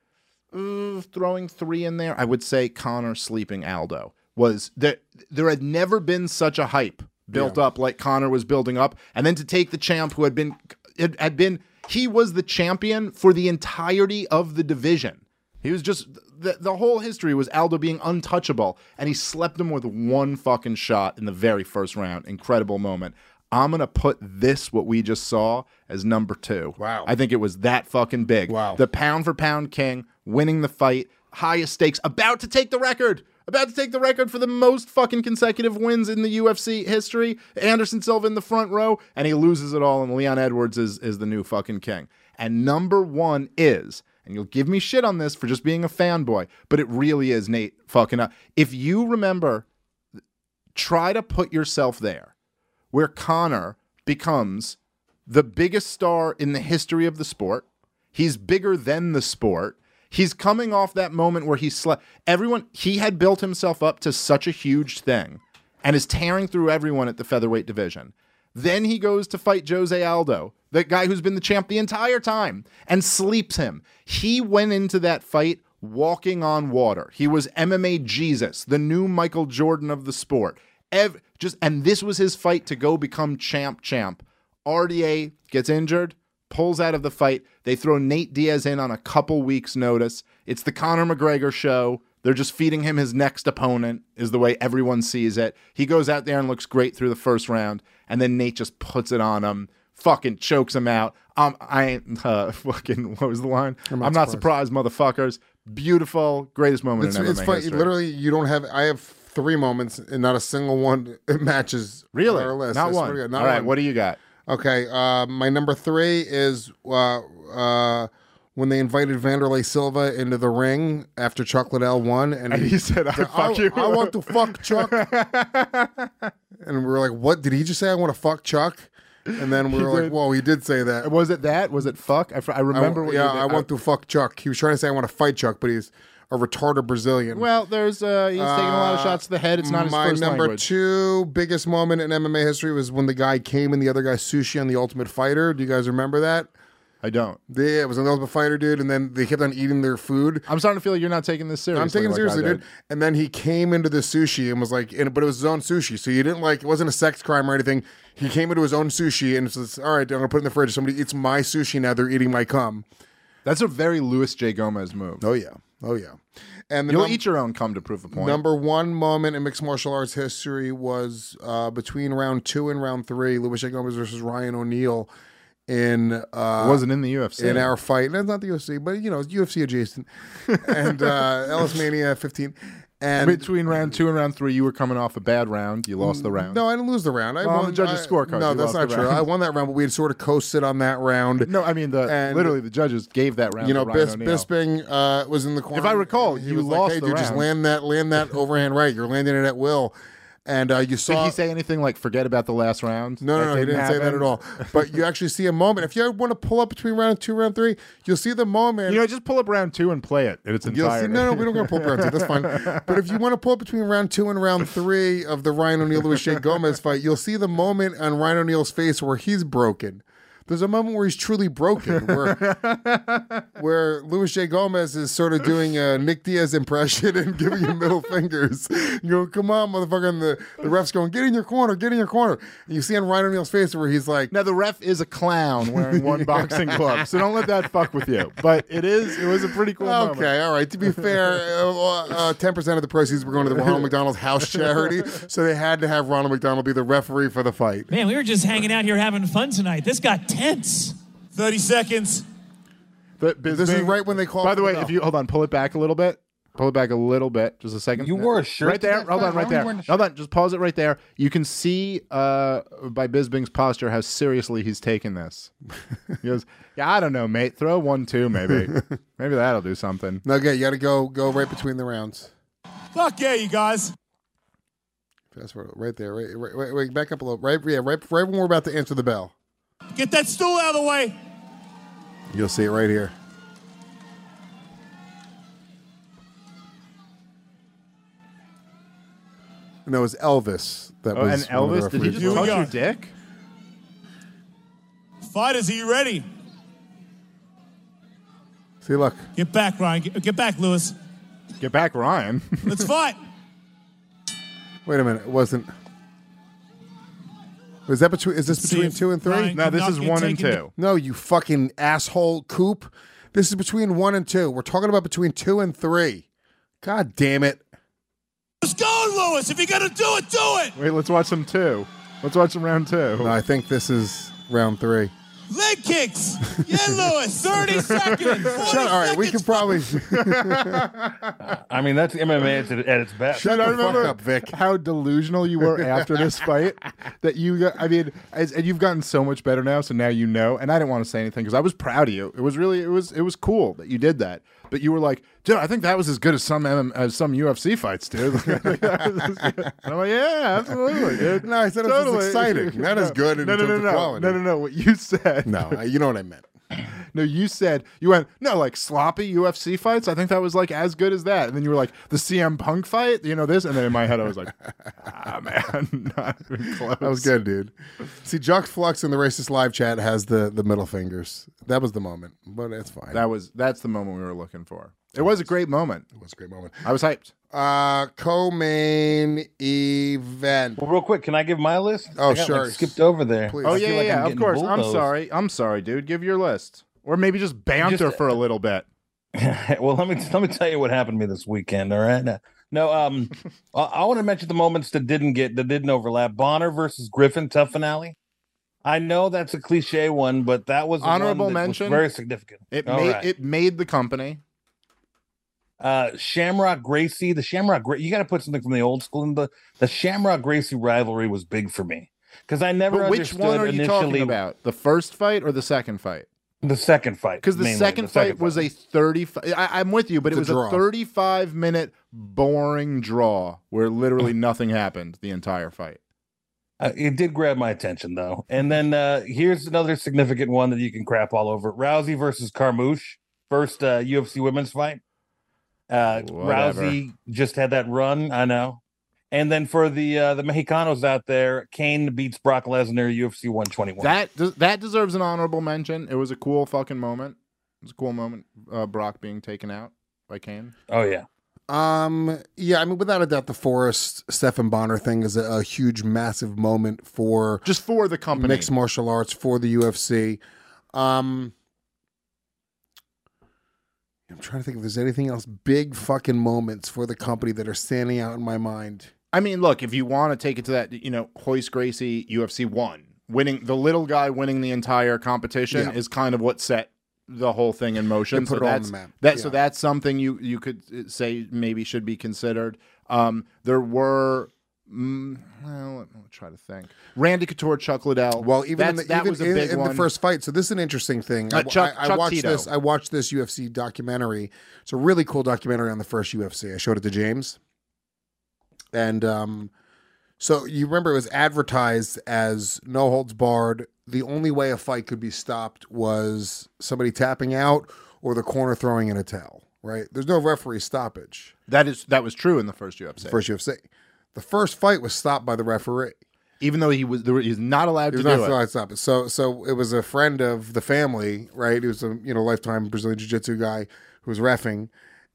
uh, throwing three in there, I would say Conor sleeping Aldo was that there had never been such a hype built up like Conor was building up, and then to take the champ who had been it had been he was the champion for the entirety of the division. He was just the, the whole history was Aldo being untouchable, and he slept him with one fucking shot in the very first round. Incredible moment. I'm gonna put this what we just saw as number two. Wow. I think it was that fucking big. Wow. The pound for pound king, winning the fight, highest stakes, about to take the record. About to take the record for the most fucking consecutive wins in the UFC history. Anderson Silva in the front row, and he loses it all, and Leon Edwards is, is the new fucking king. And number one is, and you'll give me shit on this for just being a fanboy, but it really is Nate fucking up. If you remember, try to put yourself there where Conor becomes the biggest star in the history of the sport. He's bigger than the sport. He's coming off that moment where he slept. Everyone, he had built himself up to such a huge thing and is tearing through everyone at the featherweight division. Then he goes to fight Jose Aldo, the guy who's been the champ the entire time, and sleeps him. He went into that fight walking on water. He was MMA Jesus, the new Michael Jordan of the sport. Ev- just and this was his fight to go become champ champ. RDA gets injured, pulls out of the fight. They throw Nate Diaz in on a couple weeks' notice. It's the Conor McGregor show. They're just feeding him his next opponent, is the way everyone sees it. He goes out there and looks great through the first round, and then Nate just puts it on him, fucking chokes him out. Um, I ain't uh, fucking. What was the line? I'm not, surprised. motherfuckers. Beautiful, greatest moment It's, in MMA it's funny. history. Literally, you don't have. I have three moments, and not a single one matches. really, on our list. not I one. God, not All right, one. what do you got? Okay, uh, my number three is uh, uh, when they invited Wanderlei Silva into the ring after Chuck Liddell won, and And he said, "I fuck I, you." I want to fuck Chuck." and we were like, "What did he just say? I want to fuck Chuck?" And then we were like. "Whoa, he did say that." Was it that? Was it fuck? I, f- I I, remember. what yeah. I want to fuck Chuck. He was trying to say I want to fight Chuck, but he's a retarded Brazilian. Well, there's uh, he's taking a lot of shots to the head. It's not his my first number language. two biggest moment in MMA history was when the guy came and the other guy sushi on the Ultimate Fighter. Do you guys remember that? I don't. Yeah, it was Ultimate Fighter, dude, and then they kept on eating their food. I'm starting to feel like you're not taking this seriously. I'm taking it like seriously, dude. And then he came into the sushi and was like, and, but it was his own sushi, so you didn't like it wasn't a sex crime or anything. He came into his own sushi and says, "All right, I'm gonna put it in the fridge. Somebody eats my sushi now. They're eating my cum." That's a very Luis J. Gomez move. Oh yeah, oh yeah. And the You'll num- eat your own cum to prove a point. Number one moment in mixed martial arts history was uh, between round two and round three, Luis J. Gomez versus Ryan O'Neal in uh, wasn't in the UFC. in our fight. That's not the UFC, but you know, it's UFC adjacent. and uh, Ellis Mania 15. And Between round two and round three, you were coming off a bad round. You lost the round. no, I didn't lose the round. I Well, won the judges' I- scorecard, No, that's lost not true. round. I won that round, but we had sort of coasted on that round. No, I mean the And- literally the judges gave that round. you know, Bis- Bisping uh, was in the corner. If I recall, you was like, lost hey, dude, just land that, land that overhand right. You're landing it at will. And uh, you Did he say anything like "forget about the last round"? no, no, no, he didn't say that at all. But you actually see a moment. If you want to pull up between round two, round three, you'll see the moment. You know, just pull up round two and play it in its You'll see, entirety. no, no, we don't to pull up round two. That's fine. But if you want to pull up between round two and round three of the Ryan O'Neal Luis J Gomez fight, you'll see the moment on Ryan O'Neal's face where he's broken. There's a moment where he's truly broken, where where Luis J Gomez is sort of doing a Nick Diaz impression and giving him middle fingers. You go, come on, motherfucker! And the, the ref's going, get in your corner, get in your corner. And you see on Ryan O'Neal's face where he's like, Now the ref is a clown wearing one boxing glove, so don't let that fuck with you. But it is. It was a pretty cool moment. Okay, all right. To be fair, uh, ten percent of the proceeds were going to the Ronald McDonald's House charity, so they had to have Ronald McDonald be the referee for the fight. Man, we were just hanging out here having fun tonight. This got tense. 30 seconds. But This is right when they call. By the way, if you hold on, pull it back a little bit. Pull it back a little bit, just a second. You wore a shirt right there. Hold on, right there. Hold on, just pause it right there. You can see uh, by Bisping's posture how seriously he's taking this. he goes, "Yeah, I don't know, mate. Throw one, two, maybe. maybe that'll do something." no, okay, you got to go go right between the rounds. Fuck yeah, you guys. Fast forward, right there. Right, right, right, wait, back up a little. Right, yeah, right, right when we're about to answer the bell. Get that stool out of the way. You'll see it right here. No, it was Elvis that Oh, was. and one of the Elvis, did he referees. just Here touch your dick? Fighters, are you ready? See, look. Get back, Ryan. Get, get back, Luis. Get back, Ryan. Let's fight. Wait a minute. It wasn't. Was that between? Is this See between if two and three? Ryan- no, this Not is get one and taken- two. No, you fucking asshole, Coop. This is between one and two. We're talking about between two and three. God damn it. Let's go, Luis. If you're going to do it, do it. Wait, let's watch some two. Let's watch some round two. No, I think this is round three. Leg kicks. Yeah, Luis. 30 seconds. 40 Shut All right, we can probably. I mean, that's MMA at, at its best. Shut the remember fuck up, Vic. how delusional you were after this fight. That you got, I mean, as, and you've gotten so much better now. So now you know. And I didn't want to say anything because I was proud of you. It was really, it was, it was cool that you did that. But you were like, dude, I think that was as good as some MM, as some UFC fights, dude. and I'm like, yeah, absolutely, dude. No, I said it was exciting, not as good in no, no, terms no, of no, quality. no, no, no. What you said, No, you know what I meant. No, you said you went no like sloppy UFC fights. I think that was like as good as that. And then you were like the CM Punk fight, you know this. And then in my head I was like, ah man, not even close. That was good, dude. See, Jock Flux in the racist live chat has the the middle fingers. That was the moment, but it's fine. That was that's the moment we were looking for. It was a great moment. It was a great moment. I was hyped. Uh, co-main event. Well, real quick, can I give my list? Oh, I got, sure. Like, skipped over there. Please. Oh I yeah, feel yeah, like I'm yeah. Of getting course. I'm bulldozed. sorry. I'm sorry, dude. Give your list, or maybe just banter Just, uh, for a little bit. well, let me let me tell you what happened to me this weekend. All right. No, no um, I, I want to mention the moments that didn't get that didn't overlap. Bonner versus Griffin, TUF finale. I know that's a cliche one, but that was the one Honorable that was mention? very significant. It All made right. it made the company. Uh Shamrock Gracie, the Shamrock Gra- you got to put something from the old school in the the Shamrock Gracie rivalry was big for me because I never But which one are you talking about? The first fight or the second fight? the second fight Because the mainly, second fight was a 35 I, I'm with you, but it It's a was draw. a 35 minute boring draw where literally nothing happened the entire fight. Uh, it did grab my attention though. And then uh here's another significant one that you can crap all over: Rousey versus Carmouche, first uh, UFC women's fight. Uh, Whatever. Rousey just had that run, I know. And then for the uh, the Mexicanos out there, Cain beats Brock Lesnar UFC 121. That des- that deserves an honorable mention. It was a cool fucking moment. It was a cool moment. Uh, Brock being taken out by Cain. oh yeah, Um, yeah, I mean, without a doubt, the Forrest Stephen Bonner thing is a, a huge, massive moment for Just for the company. mixed martial arts for the UFC. Um, I'm trying to think if there's anything else big fucking moments for the company that are standing out in my mind. I mean, look, if you want to take it to that, you know, Royce Gracie UFC one winning the little guy winning the entire competition Yeah. is kind of what set the whole thing in motion. So it all on that's that. So that's something you you could uh, say maybe should be considered. Um, there were. Mm, well, let me try to think. Randy Couture, Chuck Liddell. Well, even in the, even in, in the first fight. So this is an interesting thing. Uh, I, Chuck- I, I Chuck watched Tito. this. I watched this UFC documentary. It's a really cool documentary on the first UFC. I showed it to James, and um, So you remember it was advertised as no holds barred. The only way a fight could be stopped was somebody tapping out or the corner throwing in a towel. Right? There's no referee stoppage. That is that was true in the first UFC. First UFC. The first fight was stopped by the referee. even though he was there, he's not allowed It to was do not it. allowed to stop it. So so it was a friend of the family, right? He was a you know lifetime Brazilian Jiu Jitsu guy who was refing,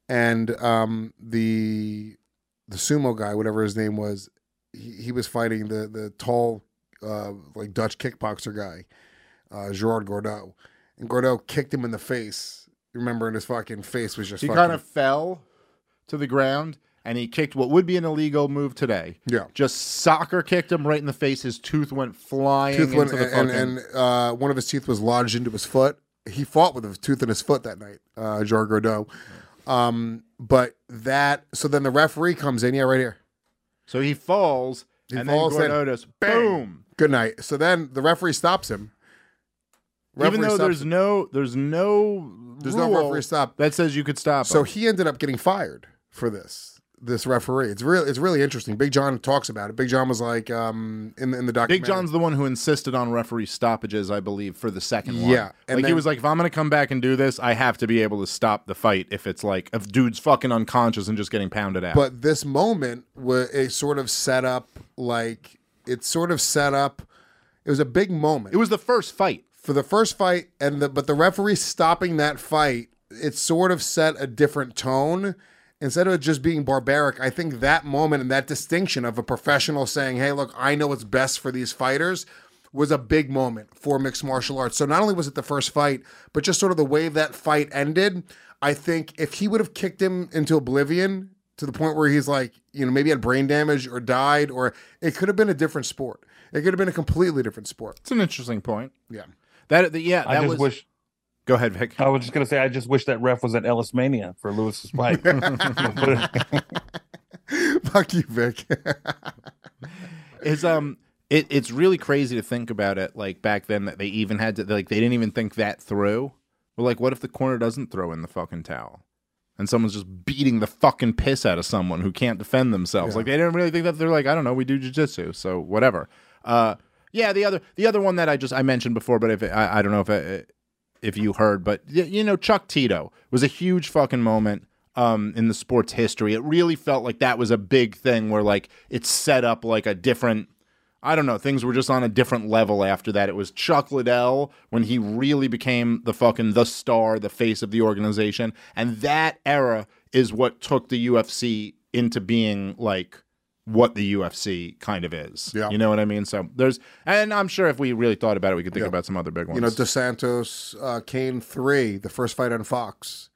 and um, the the sumo guy, whatever his name was, he, he was fighting the the tall uh, like Dutch kickboxer guy, uh, Gerard Gordeau, and Gordeau kicked him in the face. Remember, and his fucking face was just He kind of fell to the ground and he kicked what would be an illegal move today. Yeah. Just soccer kicked him right in the face. His tooth went flying tooth went, into the and, fucking. and uh, one of his teeth was lodged into his foot. He fought with a tooth in his foot that night, uh, Jar Gordeau. Um, but that so then the referee comes in, yeah, right here. so he falls He and falls then in. Gordeau just boom. Good night. So then the referee stops him. Even though there's him. no there's no There's no referee stop. that says you could stop. so him. he ended up getting fired for this. This referee, it's really it's really interesting. Big John talks about it. Big John was like, um, in the in the documentary. Big John's the one who insisted on referee stoppages, I believe, for the second one. Yeah, and like he was like, if I'm gonna come back and do this, I have to be able to stop the fight. If it's like if dude's fucking unconscious and just getting pounded out. But this moment was it sort of set up like it sort of set up. It was a big moment. it was the first fight. for the first fight, and the but the referee stopping that fight, it sort of set a different tone. Instead of it just being barbaric, I think that moment and that distinction of a professional saying, "Hey, look, I know what's best for these fighters." Was a big moment for mixed martial arts. So not only was it the first fight, but just sort of the way that fight ended. I think if he would have kicked him into oblivion to the point where he's like, you know, maybe had brain damage or died, or it could have been a different sport. It could have been a completely different sport. It's an interesting point. Yeah. That the, yeah, that I just was. wish. Go ahead, Vic. I was just gonna say, I just wish that ref was at Ellis Mania for Luis's fight. Fuck you, Vic. is um it, it's really crazy to think about it like back then that they even had to like they didn't even think that through well like what if the corner doesn't throw in the fucking towel and someone's just beating the fucking piss out of someone who can't defend themselves like they didn't really think that they're like i don't know we do jujitsu so whatever uh yeah the other the other one that i just i mentioned before but if it, I, I don't know if it, if you heard but you know chuck tito was a huge fucking moment um, in the sports history. It really felt like that was a big thing where like it set up like a different I don't know, things were just on a different level after that. It was Chuck Liddell when he really became the fucking the star, the face of the organization. And that era is what took the UFC into being like what the UFC kind of is. Yeah. You know what I mean? So there's and I'm sure if we really thought about it, we could think Yeah. about some other big ones. You know, Dos Santos, uh, Cain three, the first fight on Fox.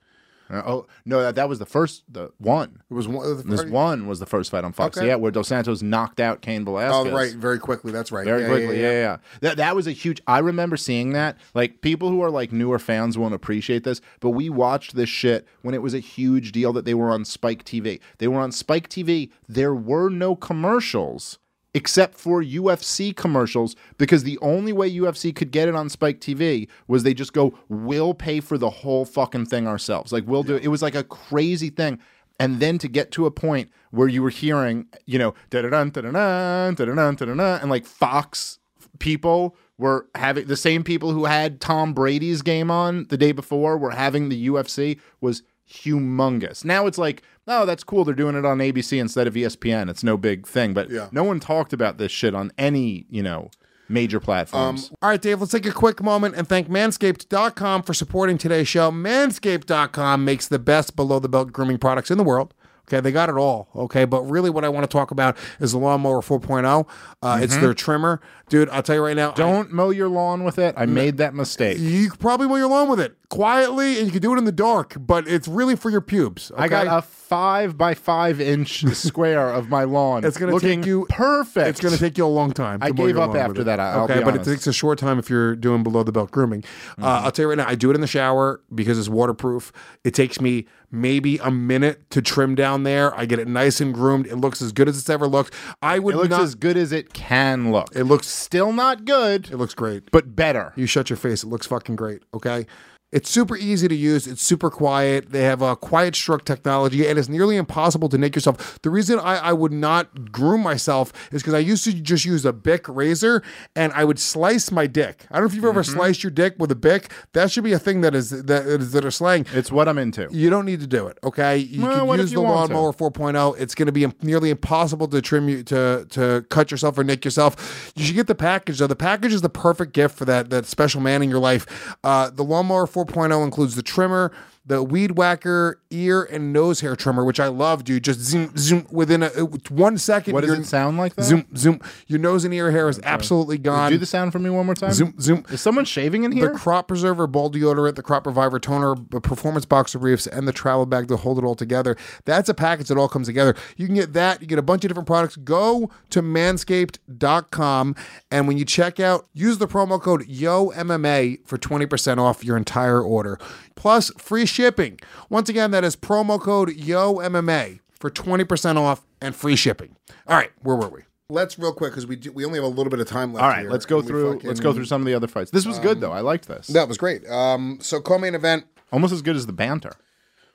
Uh, oh no, that, that was the first the one. It was one. the This first- one was the first fight on Fox. Okay. Yeah, where Dos Santos knocked out Cain Velasquez. Oh, right, very quickly. That's right. Very Yeah, quickly, yeah, yeah, yeah. That that was a huge. I remember seeing that. Like people who are like newer fans won't appreciate this, but we watched this shit when it was a huge deal that they were on Spike TV. They were on Spike TV. There were no commercials except for UFC commercials because the only way UFC could get it on Spike TV was they just go, "We'll pay for the whole fucking thing ourselves." Like we'll do. It was like a crazy thing. And then to get to a point where you were hearing, you know, da da da da da da da da and like Fox people were having the same people who had Tom Brady's game on the day before were having the UFC was humongous. Now it's like, oh, that's cool. They're doing it on ABC instead of ESPN. It's no big thing. But Yeah. no one talked about this shit on any, you know, major Um, platforms. all right, Dave, let's take a quick moment and thank Manscaped.com for supporting today's show. Manscaped.com makes the best below the belt grooming products in the world. Okay, they got it all. Okay, but really what I want to talk about is the Lawnmower 4.0. Uh, It's their trimmer. Dude, I'll tell you right now. Don't mow your lawn with it. I made that mistake. you could probably mow your lawn with it quietly and you can do it in the dark, but it's really for your pubes. I got a five by five inch square of my lawn. It's gonna looking take you perfect. It's going to take you a long time. I gave up after that, I'll okay, but it. Mm-hmm. takes a short time if you're doing below the belt grooming. Uh, I'll tell you right now, I do it in the shower because it's waterproof. It takes me maybe a minute to trim down there. I get it nice and groomed. It looks as good as it's ever looked. I would It looks not. as good as it can look. it looks. Still not good, It looks great. but better. You shut your face. It looks fucking great. Okay. It's super easy to use. It's super quiet. They have a quiet stroke technology, and it's nearly impossible to nick yourself. The reason I, I would not groom myself is because I used to just use a Bic razor, and I would slice my dick. I don't know if you've ever Mm-hmm. sliced your dick with a Bic. That should be a thing that is that is that are slang. It's what I'm into. You don't need to do it, okay? You Well, can use you the lawnmower 4.0. It's going to be nearly impossible to trim you to to cut yourself or nick yourself. You should get the package though. The package is the perfect gift for that that special man in your life. Uh, the lawnmower 4.0 Oh includes the trimmer, the weed whacker, ear and nose hair trimmer, which I love, dude. Just zoom zoom within a uh, one second. What does your- it sound like? That? Zoom zoom. Your nose and ear hair is absolutely gone. Do the sound for me one more time. Zoom zoom. Is someone shaving in here? The crop preserver, ball deodorant, the crop reviver toner, the performance boxer briefs, and the travel bag to hold it all together. That's a package that all comes together. You can get that. You get a bunch of different products. Go to manscaped.com and when you check out, use the promo code YOMMA for 20% off your entire order. Plus free shipping. Once again, that is promo code YOMMA for 20% off and free shipping. All right, where were we? Let's real quick because we do, we only have a little bit of time left. All right, here, let's go and through. fucking- Let's go through some of the other fights. This was good though. I liked this. That was great. Um, so co-main event, Almost as good as the banter.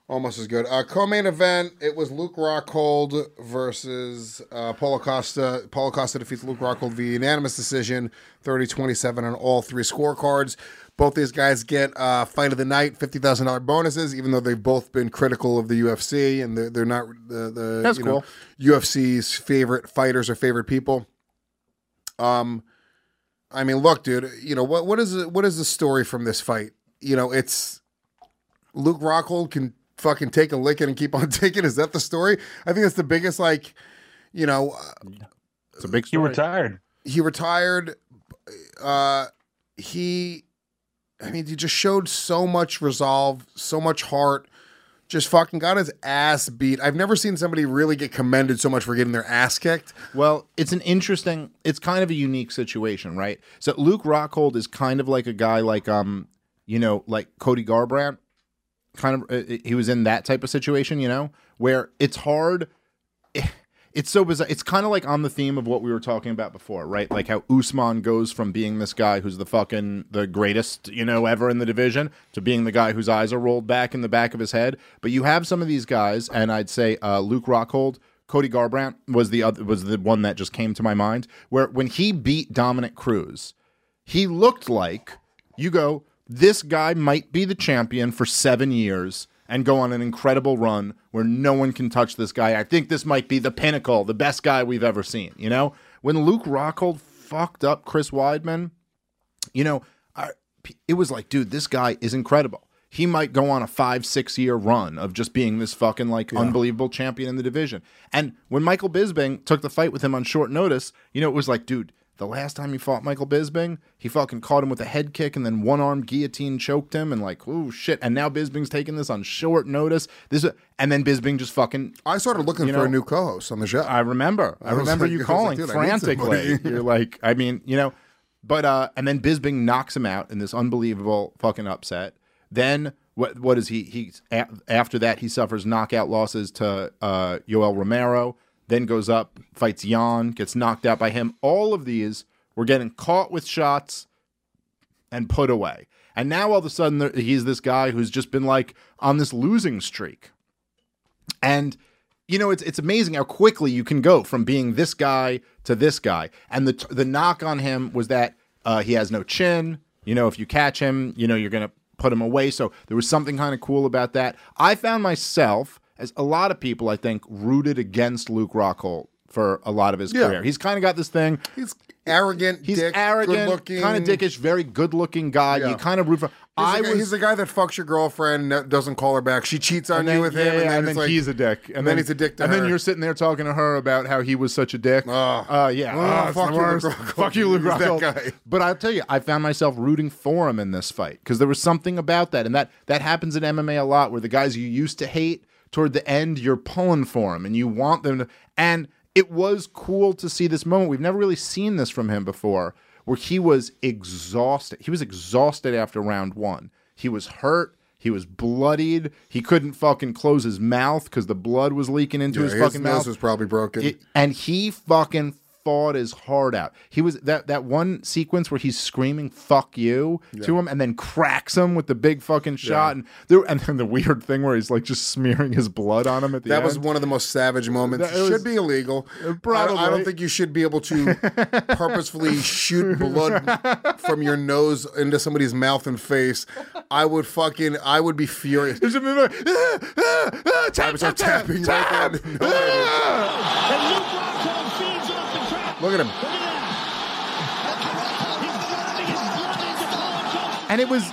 almost as good. Uh, co-main event, it was Luke Rockhold versus uh, Paulo Costa. Paulo Costa defeats Luke Rockhold via unanimous decision, 30-27 on all three scorecards. Both these guys get uh, fight of the night, fifty thousand dollar bonuses, even though they've both been critical of the UFC and they're, they're not the, the That's you know, UFC's favorite fighters or favorite people. Um, I mean, look, dude. You know what? What is it, what is the story from this fight? You know, it's Luke Rockhold can fucking take a licking and keep on taking. Is that the story? I think that's the biggest. Like, you know, uh, It's a big He story. retired. he retired. Uh, he, I mean, he just showed so much resolve, so much heart. Just fucking got his ass beat. I've never seen somebody really get commended so much for getting their ass kicked. Well, it's an interesting. It's kind of a unique situation, right? So Luke Rockhold is kind of like a guy like um, you know, like Cody Garbrandt. Kind of, uh, he was in that type of situation, you know, where it's hard. It's so bizarre. It's kind of like on the theme of what we were talking about before, right? Like how Usman goes from being this guy who's the fucking the greatest, you know, ever in the division to being the guy whose eyes are rolled back in the back of his head. But you have some of these guys, and I'd say uh, Luke Rockhold, Cody Garbrandt was the other was the one that just came to my mind. Where when he beat Dominick Cruz, he looked like you go, this guy might be the champion for seven years and go on an incredible run where no one can touch this guy. I think this might be the pinnacle, the best guy we've ever seen. You know, when Luke Rockhold fucked up Chris Weidman, you know, I, it was like, dude, this guy is incredible. He might go on a five, six year run of just being this fucking like unbelievable champion in the division. And when Michael Bisping took the fight with him on short notice, you know, it was like, dude, the last time he fought Michael Bisping, he fucking caught him with a head kick and then one arm guillotine choked him and like, oh shit. And now Bisping's taking this on short notice. This and then Bisping just fucking I started looking for know, a new co-host on the show. I remember. I, was remember like- you calling like, I frantically. You're like, I mean, you know, but uh, and then Bisping knocks him out in this unbelievable fucking upset. Then what? What is he? He a- after that he suffers knockout losses to uh, Yoel Romero. Then goes up, fights Jan, gets knocked out by him. All of these were getting caught with shots and put away. And now all of a sudden he's this guy who's just been like on this losing streak. And you know, it's it's amazing how quickly you can go from being this guy to this guy. And the the knock on him was that uh, he has no chin. You know, if you catch him, you know you're gonna put him away. So there was something kind of cool about that. I found myself, as a lot of people, I think, rooted against Luke Rockhold for a lot of his Yeah. career. He's kind of got this thing. He's arrogant, He's dick, arrogant, kind of dickish, very good-looking guy. Yeah. You kind of root for. He's, I the guy, was he's the guy that fucks your girlfriend, doesn't call her back. She cheats on and you with yeah, him, and then, and then like, he's a dick, and, then he's a dick to and then you're sitting there talking to her about how he was such a dick. Oh. uh, yeah, Oh, oh, fuck you, Luke. Rockhold. Fuck you, Luke Rockhold. guy. But I'll tell you, I found myself rooting for him in this fight because there was something about that, and that that happens in MMA a lot, where the guys you used to hate toward the end, you're pulling for him, and you want them to. And it was cool to see this moment. We've never really seen this from him before, where he was exhausted. He was exhausted after round one. He was hurt. He was bloodied. He couldn't fucking close his mouth because the blood was leaking into Yeah, his his fucking nose mouth. was probably broken. It- and he fucking fought his heart out. He was that that one sequence where he's screaming "fuck you" to him and then cracks him with the big fucking shot, and there and then the weird thing where he's like just smearing his blood on him at the end. That end. was one of the most savage moments. That It was- should be illegal. I don't, I don't think you should be able to purposefully shoot blood from your nose into somebody's mouth and face. I would fucking, I would be furious. There's a movie. Ah, ah, ah, tap, I start tap, tapping tap, right tap. there. No, Ah! And Luke Rockhold feeds off the trap. Look at him. Look at that. He's running his blood into Paul Jones. And it was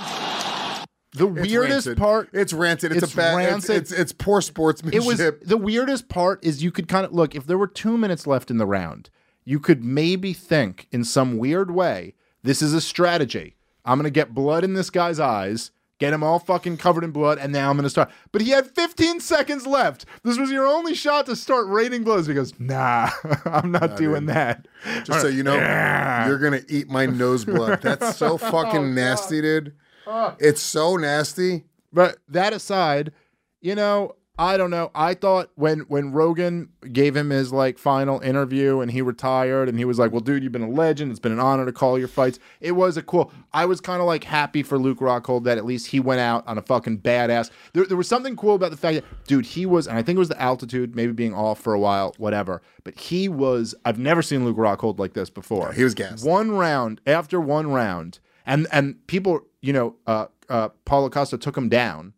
the weirdest part. It's rancid. It's, It's a bad. It's, it's it's poor sportsmanship. It was the weirdest part is you could kind of look if there were two minutes left in the round, you could maybe think in some weird way this is a strategy. I'm gonna get blood in this guy's eyes, get him all fucking covered in blood, and now I'm gonna start. But he had 15 seconds left. This was your only shot to start raining blows. He goes, Nah, I'm not doing that. Just so you know, Yeah. you're gonna eat my nose blood. That's so oh, fucking nasty, dude. It's so nasty. But that aside, you know, I don't know. I thought when when Rogan gave him his like final interview and he retired and he was like, "Well, dude, you've been a legend. It's been an honor to call your fights." It was a cool. I was kind of like happy for Luke Rockhold that at least he went out on a fucking badass. There, there was something cool about the fact that, dude, he was, and I think it was the altitude, maybe being off for a while, whatever. But he was. I've never seen Luke Rockhold like this before. he was gassed. One round after one round, and and people, you know, uh, uh, Paulo Costa took him down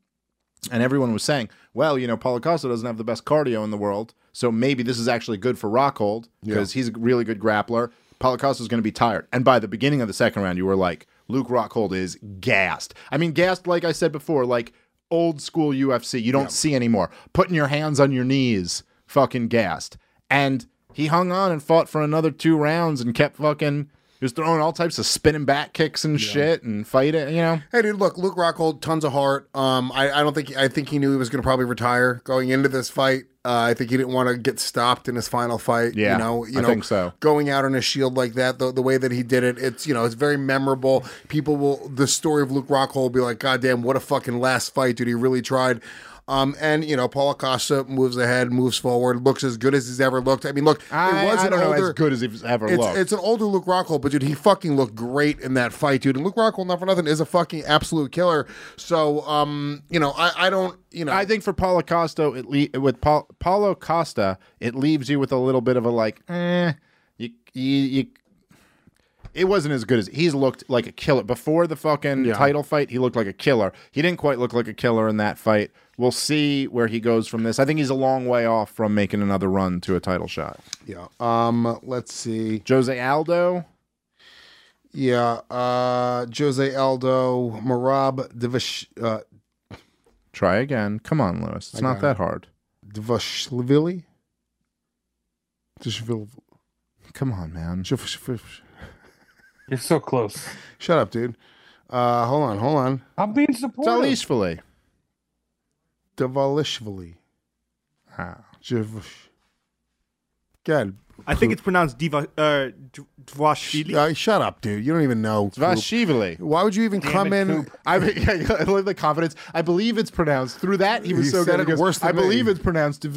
and everyone was saying, well, you know, Paulo Costa doesn't have the best cardio in the world, so maybe this is actually good for Rockhold because he's a really good grappler. Paulo Costa is going to be tired. And by the beginning of the second round, you were like, Luke Rockhold is gassed. I mean, gassed, like I said before, like old school UFC. You don't see anymore. Putting your hands on your knees, fucking gassed. And he hung on and fought for another two rounds and kept fucking. He was throwing all types of spinning back kicks and shit and fighting, you know. Hey, dude, look, Luke Rockhold, tons of heart. Um, I, I don't think I think he knew he was going to probably retire going into this fight. Uh, I think he didn't want to get stopped in his final fight. Yeah, you know, you I know, think so. Going out on a shield like that, the, the way that he did it, it's you know, it's very memorable. People will the story of Luke Rockhold will be like, God damn, what a fucking last fight, dude. He really tried. Um, and you know, Paulo Costa moves ahead, moves forward, looks as good as he's ever looked. I mean, look, I, it was I an older, as good as he's ever it's, looked. it's an older Luke Rockhold, but dude, he fucking looked great in that fight, dude. And Luke Rockhold, not for nothing, is a fucking absolute killer. So, um, you know, I, I don't, you know, I think for Paulo Costa, it le- with Paul, Paulo Costa, it leaves you with a little bit of a like, eh, you, you, you. It wasn't as good as he's looked like a killer before the fucking title fight. He looked like a killer. He didn't quite look like a killer in that fight. We'll see where he goes from this. I think he's a long way off from making another run to a title shot. yeah. Um, let's see. Jose Aldo, Yeah, uh, Jose Aldo, Marab Divash, uh, try again. Come on, Luis. It's not got that hard. Divashvili. Dishvili- Come on, man. You're so close. Shut up, dude. Uh, hold on, hold on. I'm being supportive. Salishvili. Divalishvili. Ah. Jiv- God, I think it's pronounced Diva uh, Dvashvili. uh, shut up, dude. You don't even know. Coop. Vashivili. Why would you even come it, in? Coop. I, I love the confidence. I believe it's pronounced through that. He was He so said good. it goes, worse than I believe it's pronounced. Um,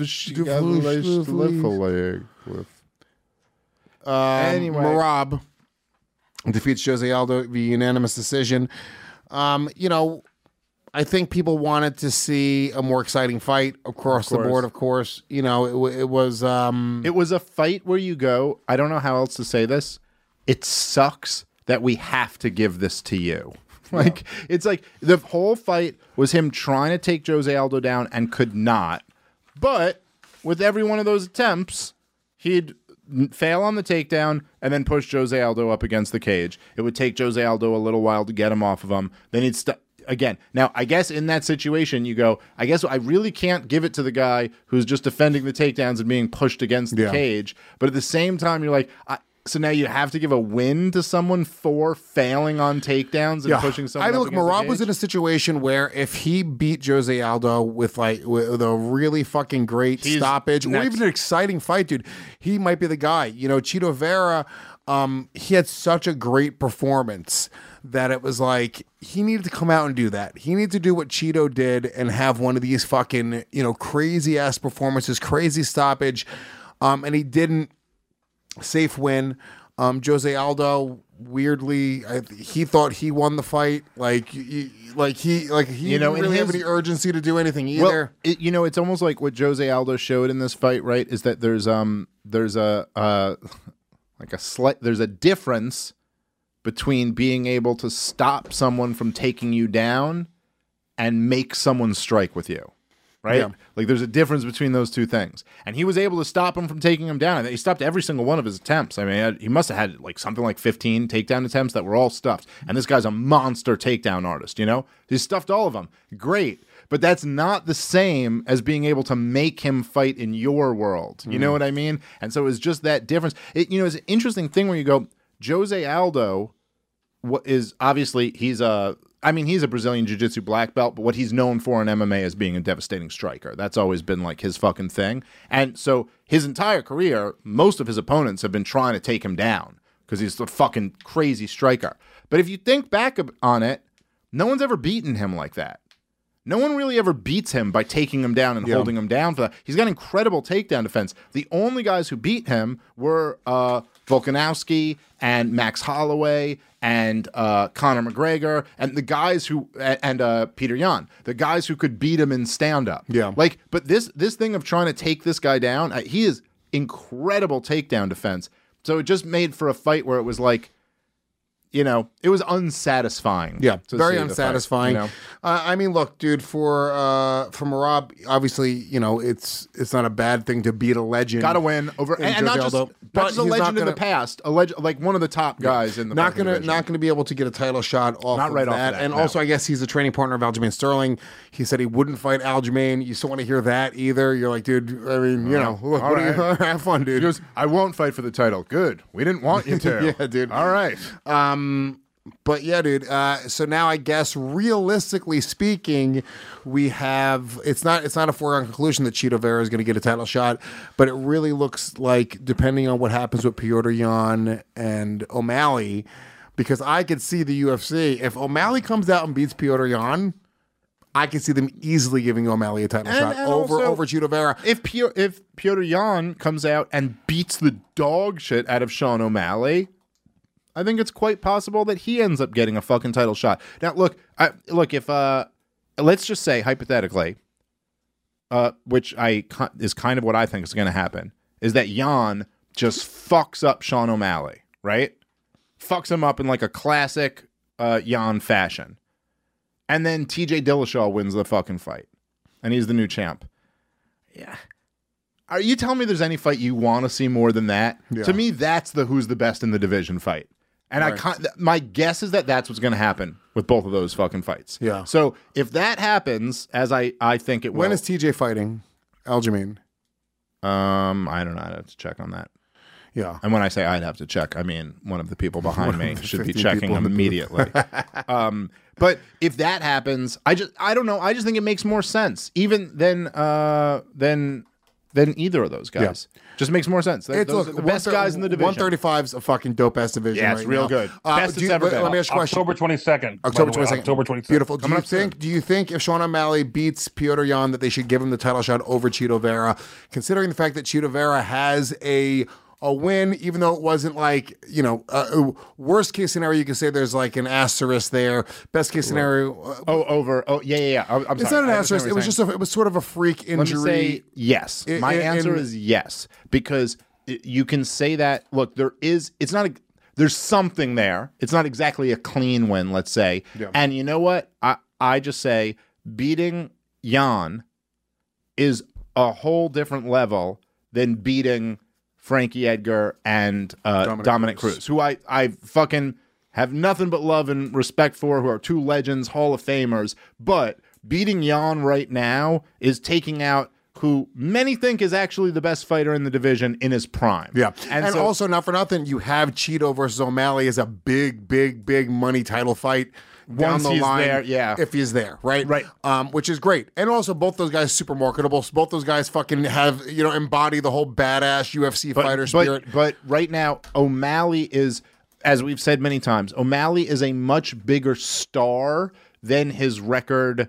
Anyway. Marab defeats Jose Aldo via unanimous decision. Um, you know, I think people wanted to see a more exciting fight across the board. Of course, you know it, it was. Um, It was a fight where you go. I don't know how else to say this. It sucks that we have to give this to you. Like it's like the whole fight was him trying to take Jose Aldo down and could not. But with every one of those attempts, he'd fail on the takedown and then push Jose Aldo up against the cage. It would take Jose Aldo a little while to get him off of him. Then he'd st- again. Now, I guess in that situation, you go, I guess I really can't give it to the guy who's just defending the takedowns and being pushed against the Yeah. cage. But at the same time, you're like, I, so now you have to give a win to someone for failing on takedowns and pushing someone. I mean, look, Marab was in a situation where if he beat Jose Aldo with like with a really fucking great He's stoppage or even an exciting fight, dude, he might be the guy. You know, Chito Vera, um, he had such a great performance that it was like he needed to come out and do that. He needed to do what Chito did and have one of these fucking you know crazy ass performances, crazy stoppage, um, and he didn't. safe win. Um, Jose Aldo, weirdly, I, he thought he won the fight. Like, y- like he, like he You know, didn't really have his- any urgency to do anything either. Well, it, you know, it's almost like what Jose Aldo showed in this fight, right? Is that there's um there's a uh like a slight there's a difference between being able to stop someone from taking you down and make someone strike with you. Right? Yeah. Like there's a difference between those two things. And he was able to stop him from taking him down. He stopped every single one of his attempts. I mean, he must have had like something like 15 takedown attempts that were all stuffed. And this guy's a monster takedown artist, you know? He stuffed all of them. Great. But that's not the same as being able to make him fight in your world. You know mm. what I mean? And so it's just that difference. It, you know, it's an interesting thing where you go, Jose Aldo what is obviously he's a I mean he's a Brazilian jiu-jitsu black belt, but what he's known for in MMA is being a devastating striker. That's always been like his fucking thing. And so his entire career, most of his opponents have been trying to take him down because he's a fucking crazy striker. But if you think back on it, no one's ever beaten him like that. No one really ever beats him by taking him down and holding him down for that. He's got incredible takedown defense. The only guys who beat him were uh, Volkanovski and Max Holloway and uh, Conor McGregor and the guys who and uh, Petr Yan, the guys who could beat him in stand up. Yeah. like but this this thing of trying to take this guy down, uh, he is incredible takedown defense. So it just made for a fight where it was like. You know, it was unsatisfying. Yeah, very the fight, unsatisfying. you know? uh, I mean, look, dude, for uh, for Merab, obviously, you know, it's it's not a bad thing to beat a legend. Got to win over, and, and not just, not but just a legend in the past, a leg, like one of the top guys in the not gonna division. not gonna be able to get a title shot off Not of right off that. of that, and no. also, I guess he's a training partner of Aljamain Sterling. He said he wouldn't fight Aljamain. You still want to hear that either? You're like, dude. I mean, you know, look, all do you, have fun, dude. He goes, I won't fight for the title. Good. We didn't want you to. Yeah, dude. All right. Um, but yeah, dude. Uh, so now I guess realistically speaking, we have it's not it's not a foregone conclusion that Chito Vera is going to get a title shot, but it really looks like depending on what happens with Petr Yan and O'Malley, because I could see the UFC if O'Malley comes out and beats Petr Yan. I can see them easily giving O'Malley a title And- shot and over also- over Chito Vera. If Pio- if Petr Yan comes out and beats the dog shit out of Sean O'Malley, I think it's quite possible that he ends up getting a fucking title shot. Now, look, I, look if uh, let's just say hypothetically, uh, which I is kind of what I think is going to happen, is that Yan just fucks up Sean O'Malley, right? Fucks him up in like a classic uh, Yan fashion, and then T.J. Dillashaw wins the fucking fight, and he's the new champ. Yeah. Are you telling me there's any fight you want to see more than that? To me, that's the who's the best in the division fight. And I can't, my guess is that that's what's going to happen with both of those fucking fights. Yeah. So if that happens, as I, I think it will, When is TJ fighting Aljamain? um, I don't know. I'd have to check on that. Yeah. And when I say I'd have to check, I mean one of the people behind me should be checking people in the booth. immediately. um, but if that happens, I just I don't know. I just think it makes more sense, even than uh than than either of those guys. Just makes more sense. Th- It's those look, are the best guys in the division. 135 is a fucking dope ass division. Yeah, it's right real now. good. Uh, Best do it's you- ever let, been. let me ask you a question. October twenty second. October 22nd. October twenty second. Beautiful. Do Coming you up soon. think? Do you think if Sean O'Malley beats Petr Yan that they should give him the title shot over Chito Vera, considering the fact that Chito Vera has a a win, even though it wasn't like you know, uh, worst case scenario, you can say there's like an asterisk there. Best case scenario, uh, Oh, over. Oh, yeah, yeah, yeah. I'm it's sorry. not an asterisk. It was just a, it was sort of a freak injury. say yes. I- My I- answer and- is yes because you can say that. Look, there is. It's not. A, there's something there. It's not exactly a clean win. Let's say. Yeah. And you know what? I I just say beating Yan is a whole different level than beating Frankie Edgar and uh, Dominick, Dominick Cruz. Cruz. who I I fucking have nothing but love and respect for, who are two legends, Hall of Famers. But beating Yan right now is taking out who many think is actually the best fighter in the division in his prime. Yeah, and, and, so, also not for nothing, you have Chito versus O'Malley as a big, big, big money title fight. Down Once the he's line, there, yeah. if he's there, right, Right. um, which is great, and also both those guys super marketable. So both those guys fucking have you know embody the whole badass UFC but, fighter but- spirit. But right now, O'Malley is, as we've said many times, O'Malley is a much bigger star than his record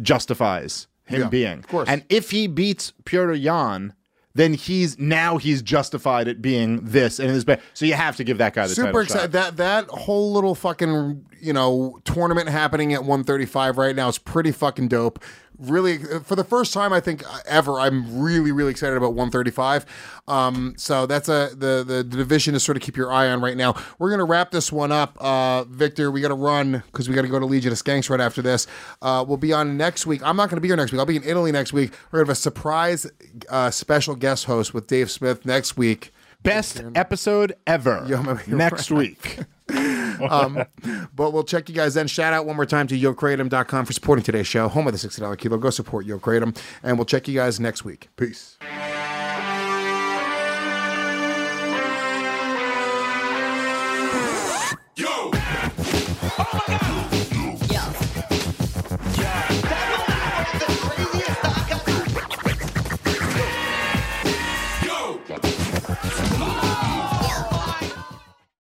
justifies him Yeah, being. of course. And if he beats Petr Yan, then he's now he's justified at being this and his best. So you have to give that guy the Super excited. That that whole little fucking you know tournament happening at 135 right now is pretty fucking dope. Really, for the first time I think ever, I'm really really excited about 135. Um, so that's a the the division to sort of keep your eye on right now. We're gonna wrap this one up, uh, Victor. We got to run because we got to go to Legion of Skanks right after this. Uh, we'll be on next week. I'm not gonna be here next week. I'll be in Italy next week. We're gonna have a surprise uh, special guest host with Dave Smith next week. Best episode ever Yo, next week. um, but we'll check you guys then. Shout out one more time to YoKratom.com for supporting today's show, home of the $60 kilo. Go support Yo Kratom, and we'll check you guys next week. Peace. Yo! Oh my God!